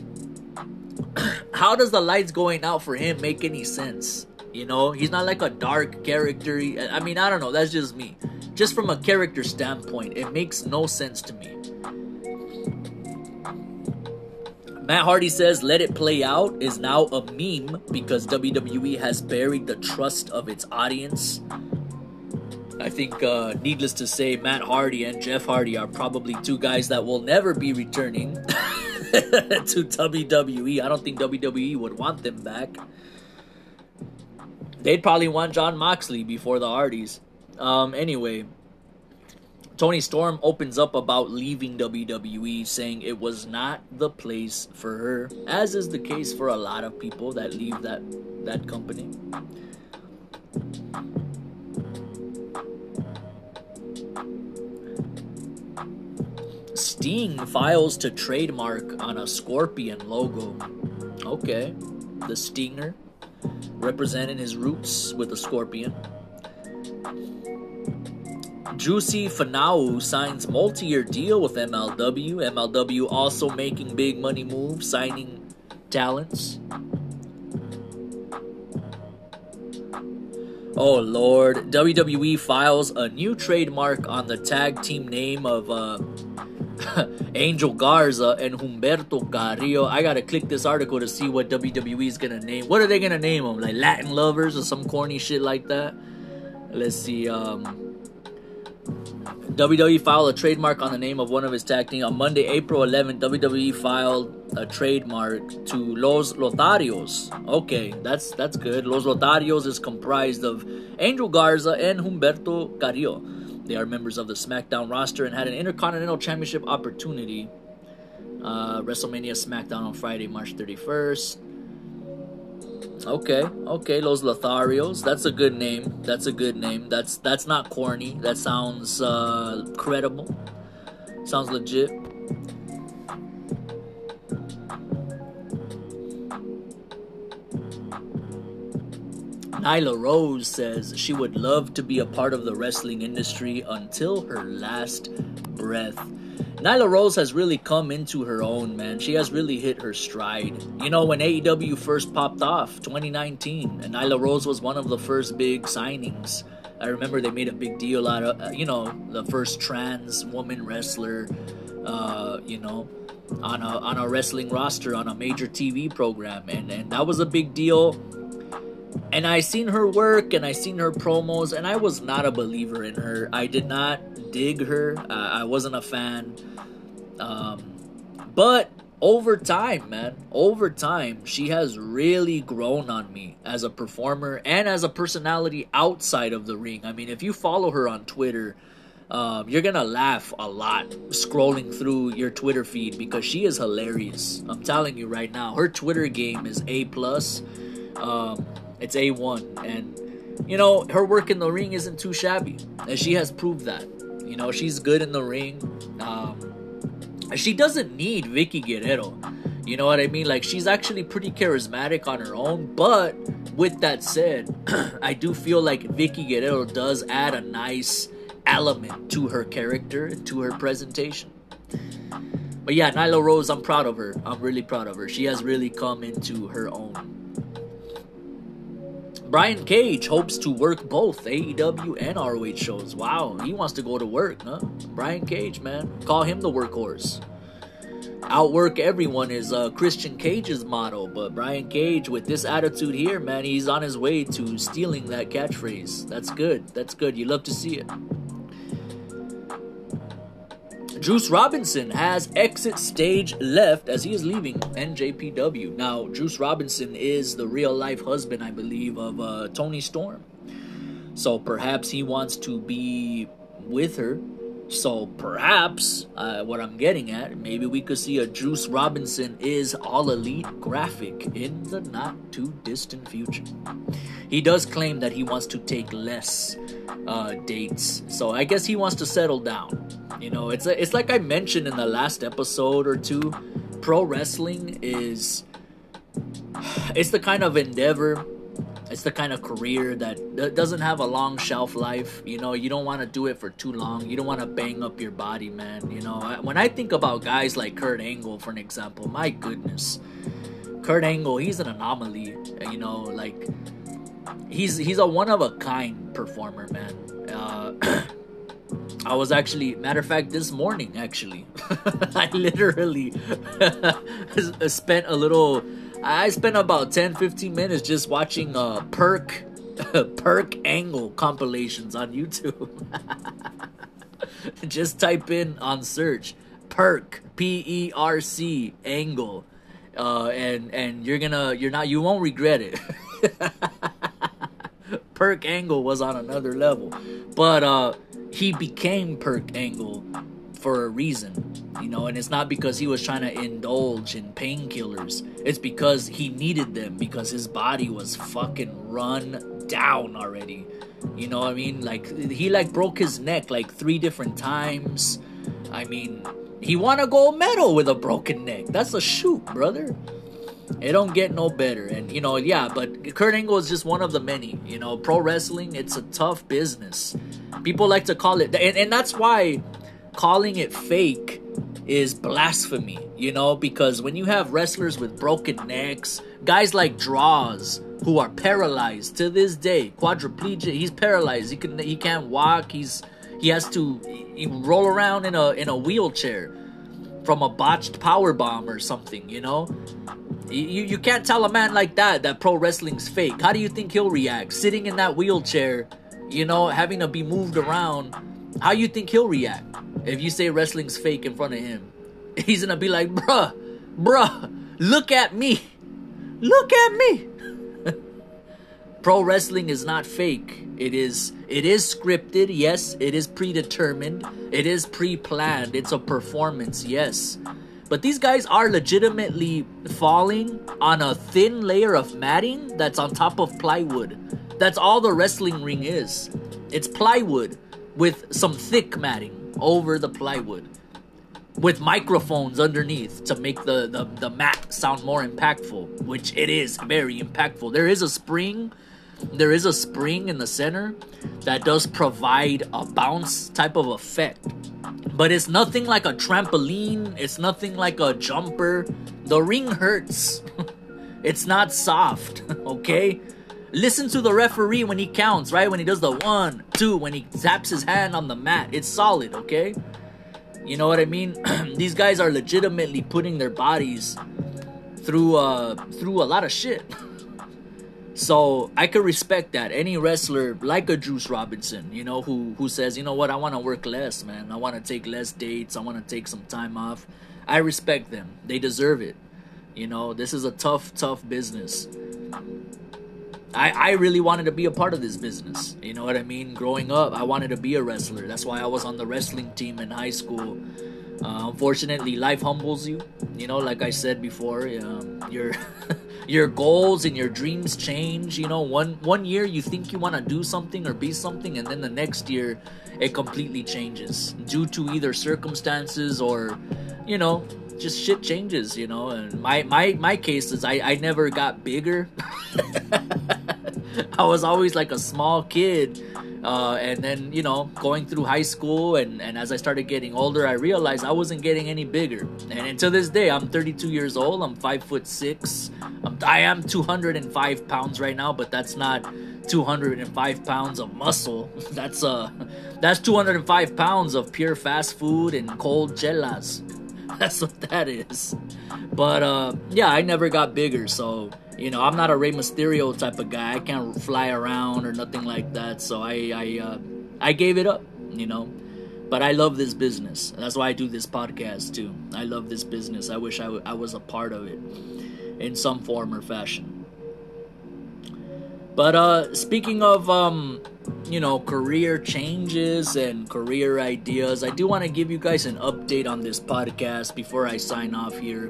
How does the lights going out for him make any sense? You know, he's not like a dark character. I mean, I don't know. That's just me. Just from a character standpoint, it makes no sense to me. Matt Hardy says Let It Play Out is now a meme because WWE has buried the trust of its audience. I think, uh, needless to say, Matt Hardy and Jeff Hardy are probably two guys that will never be returning to WWE. I don't think WWE would want them back. They'd probably want Jon Moxley before the Hardys. Um, anyway, Toni Storm opens up about leaving WWE, saying it was not the place for her, as is the case for a lot of people that leave that that company. Sting files to trademark on a scorpion logo. Okay, the Stinger representing his roots with a scorpion. Juicy Finau signs multi-year deal with MLW. MLW also making big money moves, signing talents. Oh lord, WWE files a new trademark on the tag team name of uh, Angel Garza and Humberto Carrillo. I gotta click this article to see what WWE is gonna name. What are they gonna name them? Like Latin lovers or some corny shit like that? Let's see. Um, WWE filed a trademark on the name of one of his tag team. On Monday, April 11th, WWE filed a trademark to Los Lotharios. Okay, that's that's good. Los Lotharios is comprised of Angel Garza and Humberto Carrillo. They are members of the SmackDown roster and had an Intercontinental Championship opportunity. Uh, WrestleMania SmackDown on Friday, March 31st. Okay, okay, Los Lotharios. That's a good name. That's a good name. That's that's not corny. That sounds uh, credible. Sounds legit. Nyla Rose says she would love to be a part of the wrestling industry until her last breath. Nyla Rose has really come into her own, man. She has really hit her stride. You know, when AEW first popped off, 2019, and Nyla Rose was one of the first big signings. I remember they made a big deal out of, uh, you know, the first trans woman wrestler, uh, you know, on a on a wrestling roster on a major TV program, and and that was a big deal. And I seen her work and I seen her promos, and I was not a believer in her. I did not dig her. Uh, I wasn't a fan. Um, but over time, man, over time, she has really grown on me as a performer and as a personality outside of the ring. I mean, if you follow her on Twitter, um, you're gonna laugh a lot scrolling through your Twitter feed because she is hilarious. I'm telling you right now, her Twitter game is a plus. Um, it's a one, and you know her work in the ring isn't too shabby, and she has proved that. You know she's good in the ring. Um, she doesn't need Vickie Guerrero. You know what I mean? Like she's actually pretty charismatic on her own, but with that said, I do feel like Vickie Guerrero does add a nice element to her character to her presentation. But yeah, Nyla Rose, I'm proud of her. I'm really proud of her. She has really come into her own. Brian Cage hopes to work both AEW and ROH shows. Wow, he wants to go to work, huh? Brian Cage, man. Call him the workhorse. Outwork everyone is uh, Christian Cage's motto, but Brian Cage, with this attitude here, man, he's on his way to stealing that catchphrase. That's good. That's good. You love to see it. Juice Robinson has exit stage left as he is leaving NJPW. Now, Juice Robinson is the real life husband, I believe, of uh, Toni Storm. So perhaps he wants to be with her. So perhaps uh, what I'm getting at, maybe we could see a Juice Robinson is all elite graphic in the not too distant future. He does claim that he wants to take less uh, dates, so I guess he wants to settle down. You know, it's a, it's like I mentioned in the last episode or two. Pro wrestling is it's the kind of endeavor, it's the kind of career that doesn't have a long shelf life. You know, you don't want to do it for too long. You don't want to bang up your body, man. You know, when I think about guys like Kurt Angle, for an example, my goodness, Kurt Angle, he's an anomaly. You know, like he's he's a one of a kind performer, man. Uh, I was actually, matter of fact, this morning actually, I literally spent a little. I spent about 10 15 minutes just watching uh, perk perk angle compilations on YouTube. just type in on search perk P E R C angle, uh, and and you're gonna you're not you won't regret it. perk angle was on another level, but uh he became Perk Angle for a reason, you know, and it's not because he was trying to indulge in painkillers. It's because he needed them because his body was fucking run down already. You know what I mean? Like he like broke his neck like three different times. I mean, he won a gold medal with a broken neck. That's a shoot, brother. It don't get no better. And you know, yeah, but Kurt Angle is just one of the many. You know, pro wrestling, it's a tough business. People like to call it and, and that's why calling it fake is blasphemy, you know, because when you have wrestlers with broken necks, guys like Droz who are paralyzed to this day, quadriplegic, he's paralyzed. He can he can't walk. He's he has to he roll around in a in a wheelchair from a botched power bomb or something, you know? You, you can't tell a man like that that pro wrestling's fake. How do you think he'll react? Sitting in that wheelchair, you know, having to be moved around. How you think he'll react if you say wrestling's fake in front of him? He's gonna be like, bruh, bruh, look at me. Look at me. pro wrestling is not fake. It is it is scripted, yes, it is predetermined, it is pre-planned, it's a performance, yes. But these guys are legitimately falling on a thin layer of matting that's on top of plywood. That's all the wrestling ring is. It's plywood with some thick matting over the plywood with microphones underneath to make the, the, the mat sound more impactful, which it is very impactful. There is a spring, there is a spring in the center that does provide a bounce type of effect but it's nothing like a trampoline. It's nothing like a jumper. The ring hurts. it's not soft, okay? Listen to the referee when he counts, right? When he does the one, two, when he zaps his hand on the mat. It's solid, okay? You know what I mean? These guys are legitimately putting their bodies through uh through a lot of shit. So I could respect that. Any wrestler like a Juice Robinson, you know, who who says, you know what, I want to work less, man. I want to take less dates. I want to take some time off. I respect them. They deserve it. You know, this is a tough, tough business. I, I really wanted to be a part of this business. You know what I mean? Growing up, I wanted to be a wrestler. That's why I was on the wrestling team in high school. Uh, unfortunately, life humbles you. You know, like I said before, um, your your goals and your dreams change. You know, one one year you think you want to do something or be something, and then the next year it completely changes due to either circumstances or, you know, just shit changes. You know, and my my my case is I I never got bigger. I was always like a small kid. Uh, and then, you know, going through high school and, and as I started getting older, I realized I wasn't getting any bigger. And until this day, I'm 32 years old. I'm five foot six. I'm, I am 205 pounds right now, but that's not 205 pounds of muscle. That's uh, that's 205 pounds of pure fast food and cold chelas. That's what that is. But uh, yeah, I never got bigger, so you know, I'm not a Rey Mysterio type of guy. I can't fly around or nothing like that. So I I uh, I gave it up, you know. But I love this business. That's why I do this podcast too. I love this business. I wish I, w- I was a part of it in some form or fashion. But uh, speaking of um, you know career changes and career ideas, I do want to give you guys an update on this podcast before I sign off here.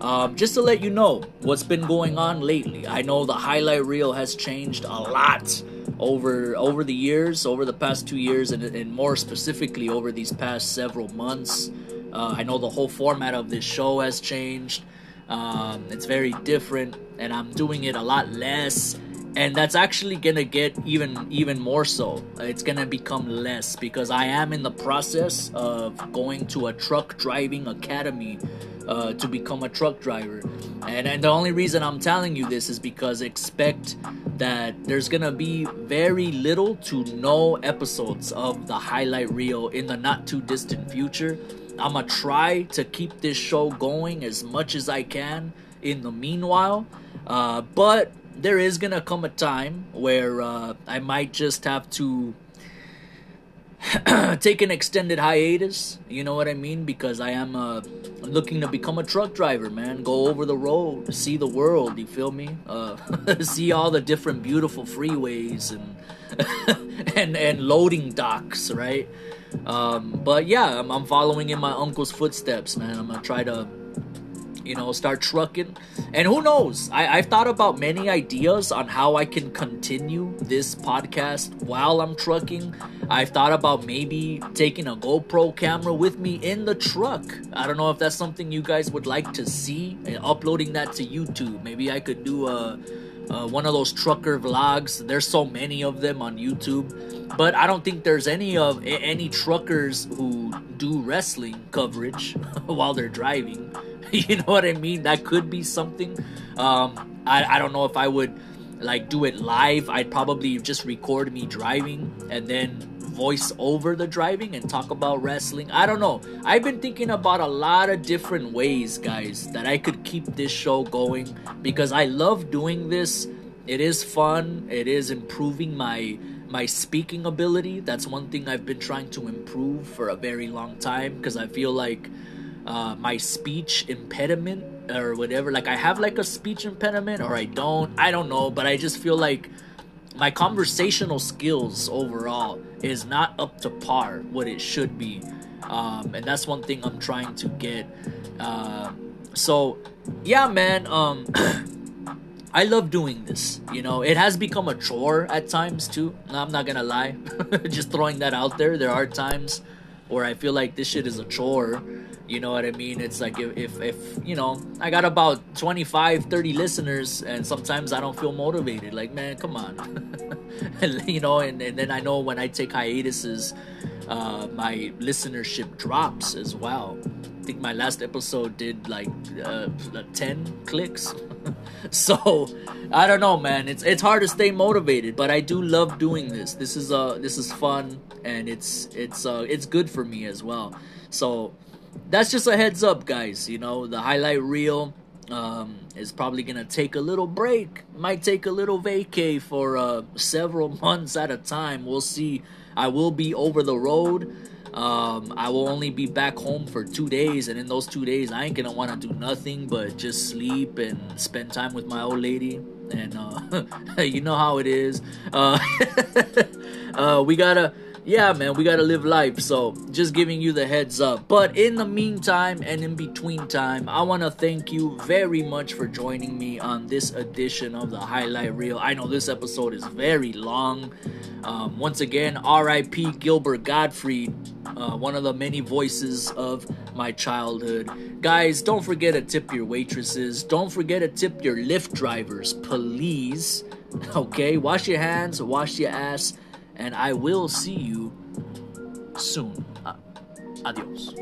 Um, just to let you know what's been going on lately. I know the highlight reel has changed a lot over over the years, over the past two years, and, and more specifically over these past several months. Uh, I know the whole format of this show has changed. Um, it's very different, and I'm doing it a lot less and that's actually gonna get even even more so. It's gonna become less because i am in the process of going to a truck driving academy uh, to become a truck driver. And, and the only reason i'm telling you this is because expect that there's gonna be very little to no episodes of the highlight reel in the not too distant future. I'm gonna try to keep this show going as much as i can in the meanwhile uh, but there is gonna come a time where uh, I might just have to take an extended hiatus. You know what I mean? Because I am uh, looking to become a truck driver, man. Go over the road, see the world. You feel me? Uh, see all the different beautiful freeways and and and loading docks, right? Um, but yeah, I'm, I'm following in my uncle's footsteps, man. I'm gonna try to you know, start trucking. And who knows? I, I've thought about many ideas on how I can continue this podcast while I'm trucking. I've thought about maybe taking a GoPro camera with me in the truck. I don't know if that's something you guys would like to see and uploading that to YouTube. Maybe I could do a. Uh, one of those trucker vlogs. There's so many of them on YouTube, but I don't think there's any of any truckers who do wrestling coverage while they're driving. you know what I mean? That could be something. Um, I, I don't know if I would like do it live. I'd probably just record me driving and then voice over the driving and talk about wrestling. I don't know. I've been thinking about a lot of different ways, guys, that I could keep this show going because I love doing this. It is fun. It is improving my my speaking ability. That's one thing I've been trying to improve for a very long time because I feel like uh, my speech impediment or whatever. Like I have like a speech impediment or I don't. I don't know, but I just feel like my conversational skills overall is not up to par what it should be. Um, and that's one thing I'm trying to get. Uh, so yeah, man. Um, I love doing this. You know, it has become a chore at times too. I'm not gonna lie. Just throwing that out there. There are times where I feel like this shit is a chore. You know what I mean? It's like if, if, if, you know, I got about 25, 30 listeners and sometimes I don't feel motivated. Like, man, come on. you know, and, and then I know when I take hiatuses, uh, my listenership drops as well. I think my last episode did like uh, 10 clicks. so I don't know, man. It's it's hard to stay motivated, but I do love doing this. This is uh this is fun and it's it's uh it's good for me as well. So that's just a heads up, guys. You know, the highlight reel um, is probably gonna take a little break. Might take a little vacay for uh, several months at a time. We'll see. I will be over the road. Um, I will only be back home for two days, and in those two days, I ain't gonna want to do nothing but just sleep and spend time with my old lady. And uh, you know how it is. Uh, uh, we gotta yeah, man, we gotta live life. So just giving you the heads up. But in the meantime and in between time, I wanna thank you very much for joining me on this edition of the highlight reel. I know this episode is very long. Um, once again, R.I.P. Gilbert Gottfried, uh, one of the many voices of my childhood. Guys, don't forget to tip your waitresses. Don't forget to tip your Lyft drivers, please. Okay, wash your hands, wash your ass and I will see you soon. Uh, adios.